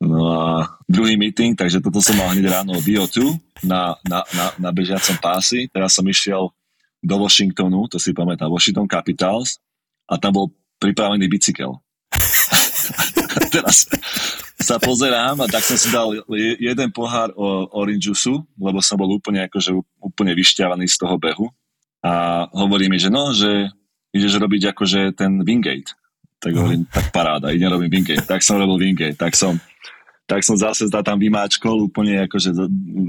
No a druhý meeting, takže toto som mal hneď ráno VO2 na, na, na, na bežiacom pási. Teraz som išiel do Washingtonu, to si pamätám, Washington Capitals a tam bol pripravený bicykel. Teraz sa pozerám a tak som si dal jeden pohár o orange juice, lebo som bol úplne, akože, úplne vyšťavaný z toho behu. A hovorí mi, že no, že ideš robiť akože ten Wingate. Tak hovorím, tak paráda, idem robiť Wingate. Tak som robil Wingate, tak som tak som zase tam vymáčkol úplne akože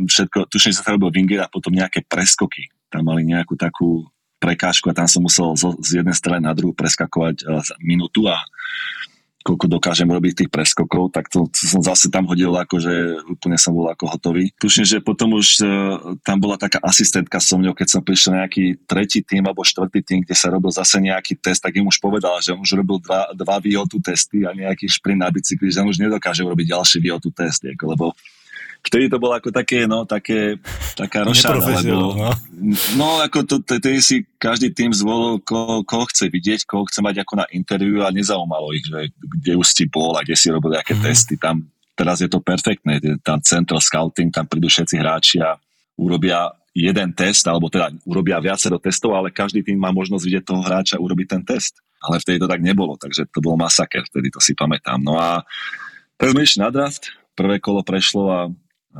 všetko, tuším, že sa robil Winger a potom nejaké preskoky. Tam mali nejakú takú prekážku a tam som musel z, z jednej strany na druhú preskakovať uh, minútu a koľko dokážem robiť tých preskokov, tak to, to som zase tam hodil, akože úplne som bol ako hotový. Tuším, že potom už uh, tam bola taká asistentka so mňou, keď som prišiel nejaký tretí tým alebo štvrtý tým, kde sa robil zase nejaký test, tak im už povedal, že on už robil dva, dva VO2 testy a nejaký šprint na bicykli, že on už nedokáže robiť ďalší VO2 test, lebo vtedy to bolo ako také, no, také, taká rošáda, lebo, no. no, ako to, to si každý tým zvolil, koho, koho chce vidieť, koho chce mať ako na interviu a nezaujímalo ich, že kde už si bol a kde si robil aké mm. testy. Tam, teraz je to perfektné, tam central scouting, tam prídu všetci hráči a urobia jeden test, alebo teda urobia viacero testov, ale každý tým má možnosť vidieť toho hráča urobiť ten test. Ale vtedy to tak nebolo, takže to bol masaker, vtedy to si pamätám. No a tak sme išli na draft, prvé kolo prešlo a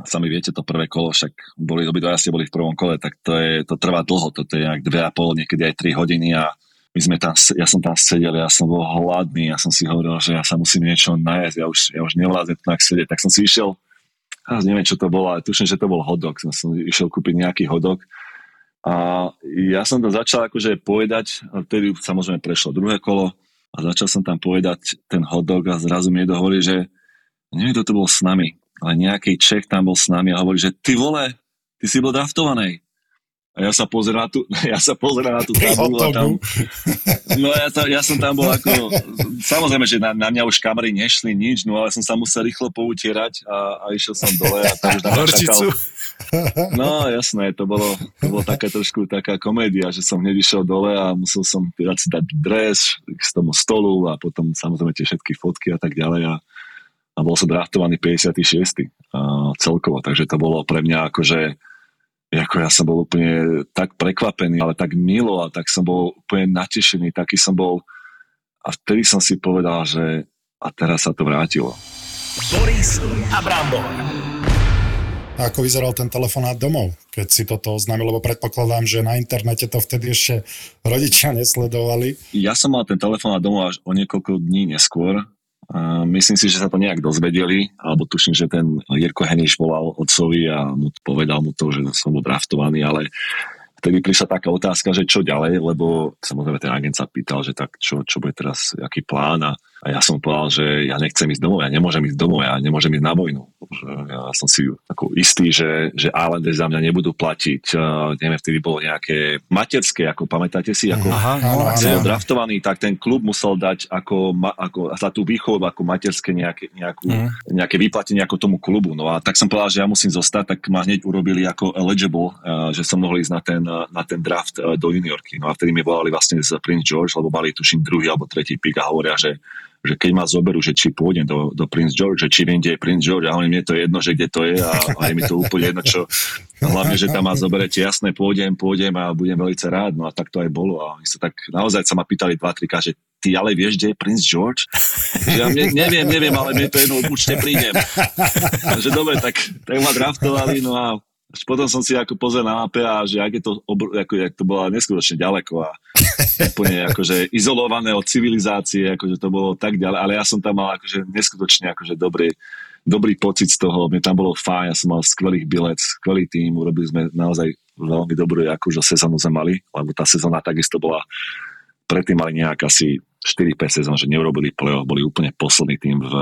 sami viete, to prvé kolo, však boli, obidvaja ste boli v prvom kole, tak to, je, to trvá dlho, toto je nejak dve a pol, niekedy aj 3 hodiny a my sme tam, ja som tam sedel, ja som bol hladný, ja som si hovoril, že ja sa musím niečo najesť, ja už, ja už nevlázem tak sedieť, tak som si išiel, ja neviem, čo to bolo, ale tuším, že to bol hodok, som, som išiel kúpiť nejaký hodok. A ja som to začal akože povedať, vtedy samozrejme prešlo druhé kolo a začal som tam povedať ten hodok a zrazu mi dohovorí, že neviem, kto to bol s nami a nejaký Čech tam bol s nami a hovorí, že ty vole, ty si bol draftovaný. A ja sa pozerám na tú, ja sa pozerám na tú tabulu a tam... No ja, ta, ja som tam bol ako... Samozrejme, že na, na mňa už kamery nešli nič, no ale som sa musel rýchlo poutierať a, a išiel som dole a tam už tam čakal... No jasné, to bolo, to bolo taká trošku taká komédia, že som hneď išiel dole a musel som si dať dres k tomu stolu a potom samozrejme tie všetky fotky a tak ďalej a, a bol som draftovaný 56. A celkovo, takže to bolo pre mňa akože ako ja som bol úplne tak prekvapený, ale tak milo a tak som bol úplne natešený, taký som bol a vtedy som si povedal, že a teraz sa to vrátilo. Boris Abramov. Ako vyzeral ten telefonát domov, keď si toto oznámil, lebo predpokladám, že na internete to vtedy ešte rodičia nesledovali. Ja som mal ten telefonát domov až o niekoľko dní neskôr, myslím si, že sa to nejak dozvedeli, alebo tuším, že ten Jirko Heniš volal otcovi a mu povedal mu to, že som bol draftovaný, ale vtedy prišla taká otázka, že čo ďalej, lebo samozrejme ten agent sa pýtal, že tak čo, čo bude teraz, aký plán a a ja som povedal, že ja nechcem ísť domov, ja nemôžem ísť domov, ja nemôžem ísť na vojnu. Ja som si ako istý, že, že Islanders za mňa nebudú platiť. Uh, neviem, vtedy bolo nejaké materské, ako pamätáte si, ako Aha, no, ak som draftovaný, tak ten klub musel dať ako, ako za tú výchovu ako materské nejaké, nejakú, mm. nejaké vyplatenie ako tomu klubu. No a tak som povedal, že ja musím zostať, tak ma hneď urobili ako eligible, uh, že som mohol ísť na ten, uh, na ten draft uh, do juniorky. No a vtedy mi volali vlastne z Prince George, lebo mali tuším druhý alebo tretí pik a hovoria, že že keď ma zoberú, že či pôjdem do, do Prince George, že či viem, kde je Prince George, a mne to je jedno, že kde to je a, a je mi to úplne jedno, čo hlavne, že tam ma zoberete, jasné, pôjdem, pôjdem a budem veľmi rád, no a tak to aj bolo a oni sa tak, naozaj sa ma pýtali dva, tri že ty ale vieš, kde je Prince George? Že ja ne, neviem, neviem, ale mne to jedno, určite prídem. Takže dobre, tak, tak ma draftovali, no a potom som si ako pozrel na mape a že ak je to, obr- ako, jak to bolo neskutočne ďaleko a úplne akože izolované od civilizácie, akože to bolo tak ďalej, ale ja som tam mal akože neskutočne akože dobrý, dobrý pocit z toho, mne tam bolo fajn, ja som mal skvelých bilet, skvelý tým, urobili sme naozaj veľmi dobrú akože sezónu sme mali, lebo tá sezóna takisto bola, predtým mali nejak asi 4-5 sezón, že neurobili play boli úplne posledný tým v,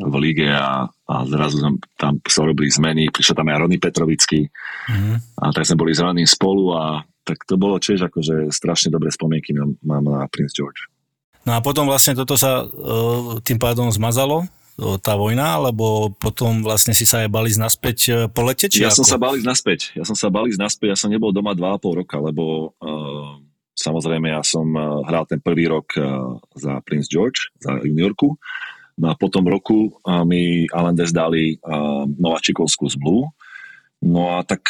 v líge a, a zrazu som, tam sa robili zmeny, prišiel tam aj Ronny Petrovický mm-hmm. a tak sme boli s Ronym spolu a tak to bolo tiež akože strašne dobré spomienky mám na Prince George. No a potom vlastne toto sa uh, tým pádom zmazalo, tá vojna, alebo potom vlastne si sa aj bali naspäť e, po lete? Či ja ako? som sa bali naspäť. Ja som sa bali naspäť, ja som nebol doma 2,5 roka, lebo uh, samozrejme ja som hral ten prvý rok uh, za Prince George, za juniorku No a po tom roku mi Islanders dali Nováčikovskú zmluvu. No a tak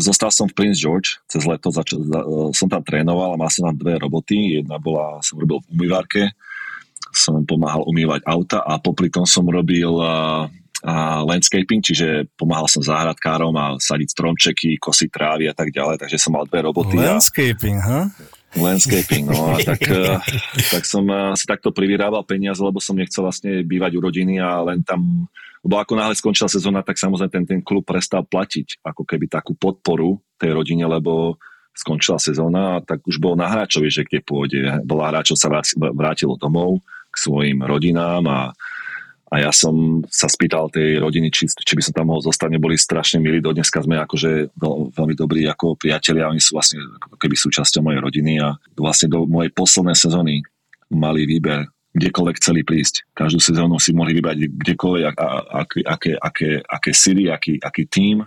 zostal som v Prince George cez leto, začal, som tam trénoval a mal som tam dve roboty. Jedna bola, som robil v umývarke, som pomáhal umývať auta a popri tom som robil a landscaping, čiže pomáhal som záhradkárom a sadiť stromčeky, kosiť trávy a tak ďalej, takže som mal dve roboty. Landscaping, a... ha? Landscaping, no a tak, eh, tak som eh, si takto privyrábal peniaze, lebo som nechcel vlastne bývať u rodiny a len tam, lebo ako náhle skončila sezóna, tak samozrejme ten, ten klub prestal platiť ako keby takú podporu tej rodine, lebo skončila sezóna a tak už bol na hráčovi, že kde pôjde. Bola hráčov sa vrátilo domov k svojim rodinám a a ja som sa spýtal tej rodiny, či, či by som tam mohol zostať, neboli strašne milí, do dneska sme akože veľ, veľmi dobrí ako priatelia, oni sú vlastne ako keby súčasťou mojej rodiny a vlastne do mojej poslednej sezóny mali výber, kdekoľvek chceli prísť. Každú sezónu si mohli vybrať kdekoľvek, a, a, aké, aké, aké, aké síly, aký, aký tím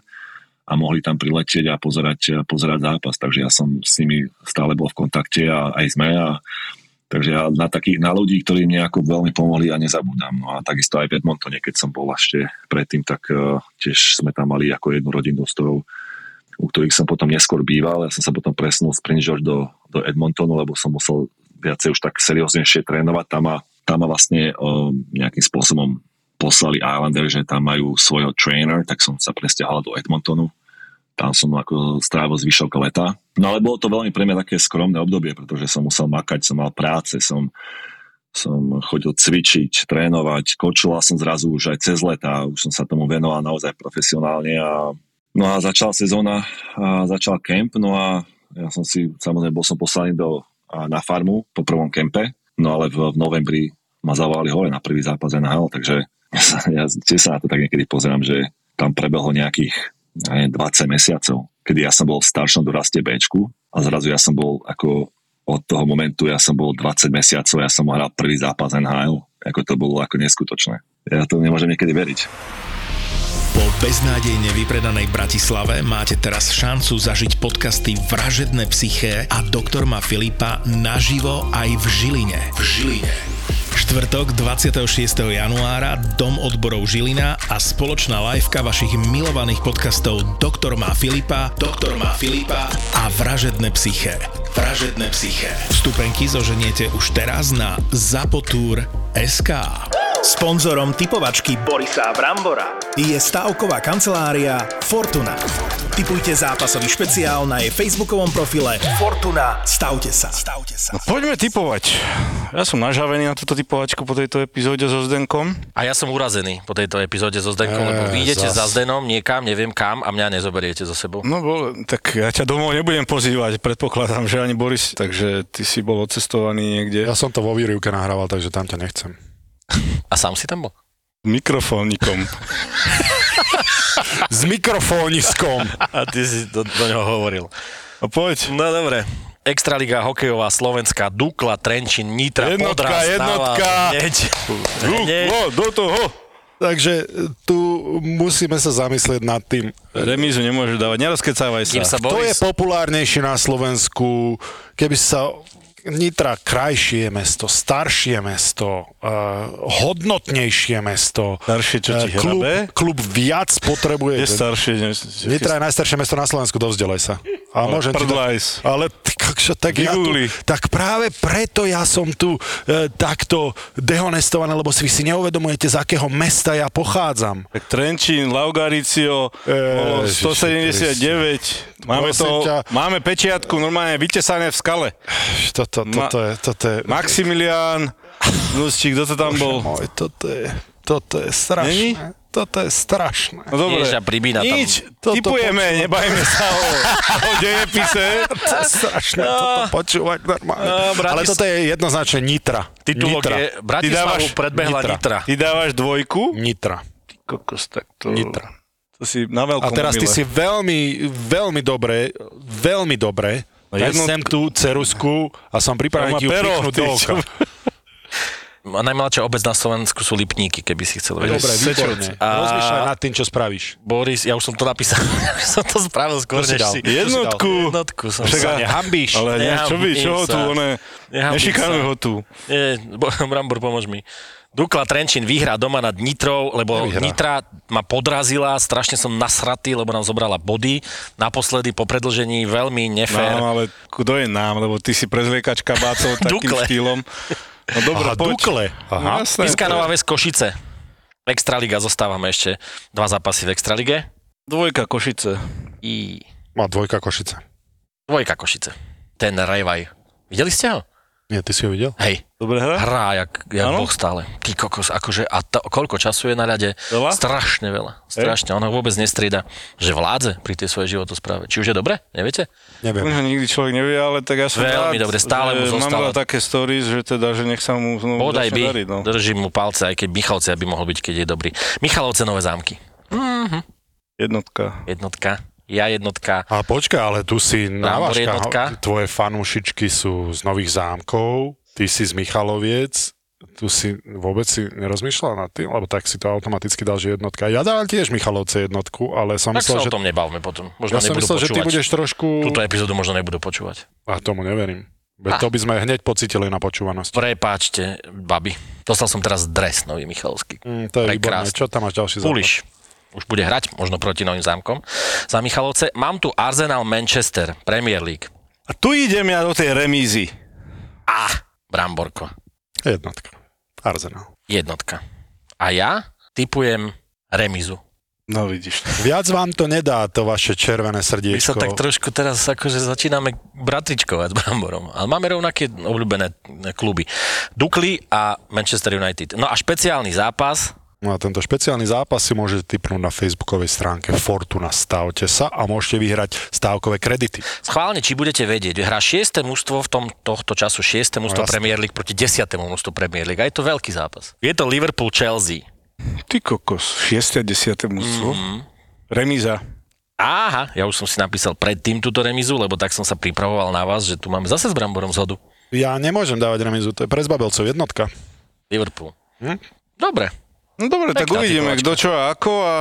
a mohli tam priletieť a pozerať, pozerať zápas. Takže ja som s nimi stále bol v kontakte a aj sme a Takže ja na takých, na ľudí, ktorí mi ako veľmi pomohli a nezabúdam. No a takisto aj v Edmontone, keď som bol ešte predtým, tak uh, tiež sme tam mali ako jednu rodinu, z toho, u ktorých som potom neskôr býval. Ja som sa potom presnul z Prince George do, do Edmontonu, lebo som musel viacej už tak serióznejšie trénovať tam a tam ma vlastne uh, nejakým spôsobom poslali Islander, že tam majú svojho trainer, tak som sa presťahal do Edmontonu tam som ako strávil zvyšok leta. No ale bolo to veľmi pre mňa také skromné obdobie, pretože som musel makať, som mal práce, som, som chodil cvičiť, trénovať, kočoval som zrazu už aj cez leta, už som sa tomu venoval naozaj profesionálne a no a začala sezóna, a začal kemp, no a ja som si, samozrejme bol som poslaný do, na farmu po prvom kempe, no ale v, v novembri ma zavolali hore na prvý zápas NHL, takže ja tiež sa na to tak niekedy pozerám, že tam prebehlo nejakých neviem, 20 mesiacov, kedy ja som bol v staršom doraste Bčku a zrazu ja som bol ako od toho momentu, ja som bol 20 mesiacov, ja som hral prvý zápas NHL, ako to bolo ako neskutočné. Ja to nemôžem niekedy veriť. Po beznádejne vypredanej Bratislave máte teraz šancu zažiť podcasty Vražedné psyché a Doktor Ma Filipa naživo aj v Žiline. V Žiline. Štvrtok 26. januára Dom odborov Žilina a spoločná liveka vašich milovaných podcastov Doktor má Filipa, Doktor má Filipa a Vražedné psyché. Vražedné psyché. Vstupenky zoženiete už teraz na Zapotur.sk. Sponzorom typovačky Borisa Brambora je stavková kancelária Fortuna. Typujte zápasový špeciál na jej facebookovom profile Fortuna. Stavte sa. Stavte sa. No, poďme typovať. Ja som nažavený na túto typovačku po tejto epizóde so Zdenkom. A ja som urazený po tejto epizóde so Zdenkom, lebo vy idete zas. za Zdenom niekam, neviem kam, a mňa nezoberiete so sebou. No bol, tak ja ťa domov nebudem pozývať, predpokladám, že ani Boris, takže ty si bol odcestovaný niekde. Ja som to vo výrivke nahrával, takže tam ťa nechcem. A sám si tam bol? Mikrofónikom. S mikrofóniskom. A ty si do, do neho hovoril. A poď. No dobre. Extraliga hokejová Slovenská, Dukla, Trenčín, Nitra, Jednotka, Podraz, jednotka. Hneď. Hneď. No, do toho. Takže tu musíme sa zamyslieť nad tým, Remízu nemôžeš dávať, nerozkecávaj sa. Sa kto je populárnejší na Slovensku, keby sa Nitra krajšie mesto, staršie mesto, uh, hodnotnejšie mesto. Staršie, čo ti Eh, klub, hrabe? klub viac potrebuje. Je staršie. Ne, Nitra je najstaršie mesto na Slovensku, dovzdelaj sa. A Ale môžem to- prdlajs. Ale kakšo, tak, ja tu, tak práve preto ja som tu e, takto dehonestovaný, lebo si vy si neuvedomujete, z akého mesta ja pochádzam. Tak Trenčín, Laugaricio, Ježiši 179. Máme, Prosím to, ťa. máme pečiatku normálne vytesané v skale. Toto, Ma- toto, je, toto je... Maximilián, Lusčík, kto to tam bol? Môj, toto je, toto je strašné. Není? Toto je strašné. No dobre, Ježa, pribína tam. nič, Toto typujeme, počúvam. nebajme sa o, o dejepise. To je strašné toto počúvať normálne. No, Bratis- Ale toto je jednoznačne Nitra. Titulok Nitra. je Bratislavu predbehla Nitra. Nitra. Ty dávaš dvojku? Nitra. Ty kokos, tak to... Nitra. To si na veľkom A teraz ty si veľmi, veľmi dobre, veľmi dobre, No daj jednotku- sem tú cerusku a som pripravený ti ju pero, pichnúť ty do oka. A najmladšia obec na Slovensku sú Lipníky, keby si chcel vedieť. Dobre, výborne. A- Rozmýšľaj nad tým, čo spravíš. Boris, ja už som to napísal, som to spravil skôr, než dal? si... Jednotku. Jednotku som Však sa... Nehambíš. Ale ne, čo by, čo ho tu, one, nešikanuj ho tu. Nie, Bo- Brambor, pomôž mi. Dukla Trenčín vyhrá doma nad Nitrou, lebo Nevyhrá. Nitra ma podrazila, strašne som nasratý, lebo nám zobrala body. Naposledy po predlžení veľmi nefér. Nám, ale kto je nám, lebo ty si prezliekač kabácov takým štýlom. No dobre, Aha, poď. Dukle. No, Aha. jasné. Piska Nová Ves Košice. Extraliga, zostávame ešte dva zápasy v Extralige. Dvojka Košice. I Má dvojka Košice. dvojka Košice. Ten Revaj. Videli ste ho? Nie, ty si ho videl? Hej, Dobre hra? hrá jak, jak boh stále. Ty kokos, akože, a to, koľko času je na ľade? Veľa? Strašne veľa. Strašne, ona vôbec nestrieda, že vládze pri tej svojej životospráve. Či už je dobre? Neviete? Neviem. Nikdy človek nevie, ale tak ja som Veľmi rád, dobre, stále mu že mám také stories, že teda, že nech sa mu znovu Bodaj by, dariť, no. držím mu palce, aj keď Michalovce by mohol byť, keď je dobrý. Michalovce Nové zámky. Jednotka. Jednotka. Ja jednotka. A počkaj, ale tu si jednotka. tvoje fanúšičky sú z Nových zámkov, ty si z Michaloviec, tu si vôbec si nerozmýšľal nad tým, lebo tak si to automaticky dal, že jednotka. Ja dávam tiež Michalovce jednotku, ale som Tak sa myslel, o že, tom nebavme potom. Možno ja som myslel, že ty počúvať. budeš trošku... Túto epizódu možno nebudú počúvať. A tomu neverím. Veď Ha. to by sme hneď pocitili na počúvanosť. Prepáčte, babi. Dostal som teraz dres nový Michalovský. Mm, to je výborné. Čo tam máš ďalší zápas? Puliš. Už bude hrať, možno proti novým zámkom. Za Michalovce. Mám tu Arsenal Manchester, Premier League. A tu idem ja do tej remízy. A, Bramborko. Jednotka. Arsenal. Jednotka. A ja typujem remizu. No vidíš. Viac vám to nedá, to vaše My červené sa srdiečko. tak trošku teraz akože začíname bratričkovať s Bramborom. Ale máme rovnaké obľúbené kluby. Dukli a Manchester United. No a špeciálny zápas, No a tento špeciálny zápas si môžete tipnúť na facebookovej stránke Fortuna. Stavte sa a môžete vyhrať stávkové kredity. schválne, či budete vedieť, hrá 6. mužstvo v tom tohto času 6. mužstvo jasné. Premier League proti 10. mužstvu Premier League. A je to veľký zápas. Je to Liverpool-Chelsea. Ty kokos, 6. a 10. mužstvo. Mm-hmm. Remíza. Aha, ja už som si napísal predtým túto remizu, lebo tak som sa pripravoval na vás, že tu máme zase s Bramborom zhodu. Ja nemôžem dávať remizu, to je pre zbabelcov jednotka. Liverpool. Hm? Dobre. No dobre, tak Pekná uvidíme, kto čo a ako a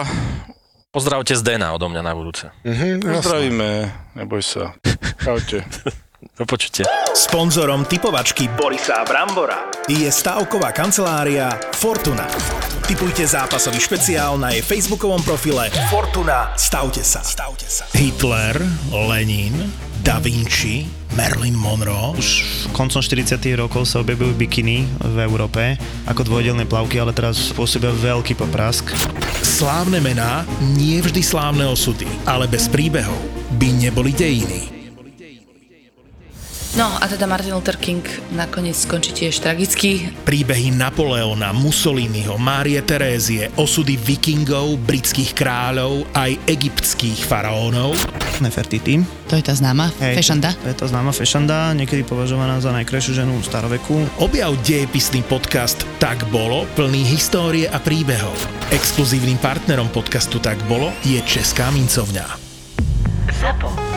Pozdravte z Dena odo mňa na budúce. Mhm, pozdravíme, neboj sa. Čaute. Do počutia. Sponzorom typovačky Borisa Brambora je stavková kancelária Fortuna. Typujte zápasový špeciál na jej facebookovom profile Fortuna. Stavte sa. Stavte sa. Hitler, Lenin, Da Vinci, Marilyn Monroe. Už koncom 40 rokov sa objavujú bikiny v Európe ako dvojdelné plavky, ale teraz pôsobia veľký poprask. Slávne mená, nie vždy slávne osudy, ale bez príbehov by neboli dejiny. No a teda Martin Luther King nakoniec skončí tiež tragicky. Príbehy Napoleona, Mussoliniho, Márie Terézie, osudy vikingov, britských kráľov, aj egyptských faraónov. Nefertiti. To je tá známa, Hej, fešanda. To je tá známa fešanda, niekedy považovaná za najkrajšiu ženu staroveku. Objav dejepisný podcast Tak bolo, plný histórie a príbehov. Exkluzívnym partnerom podcastu Tak bolo je Česká mincovňa. ZAPO.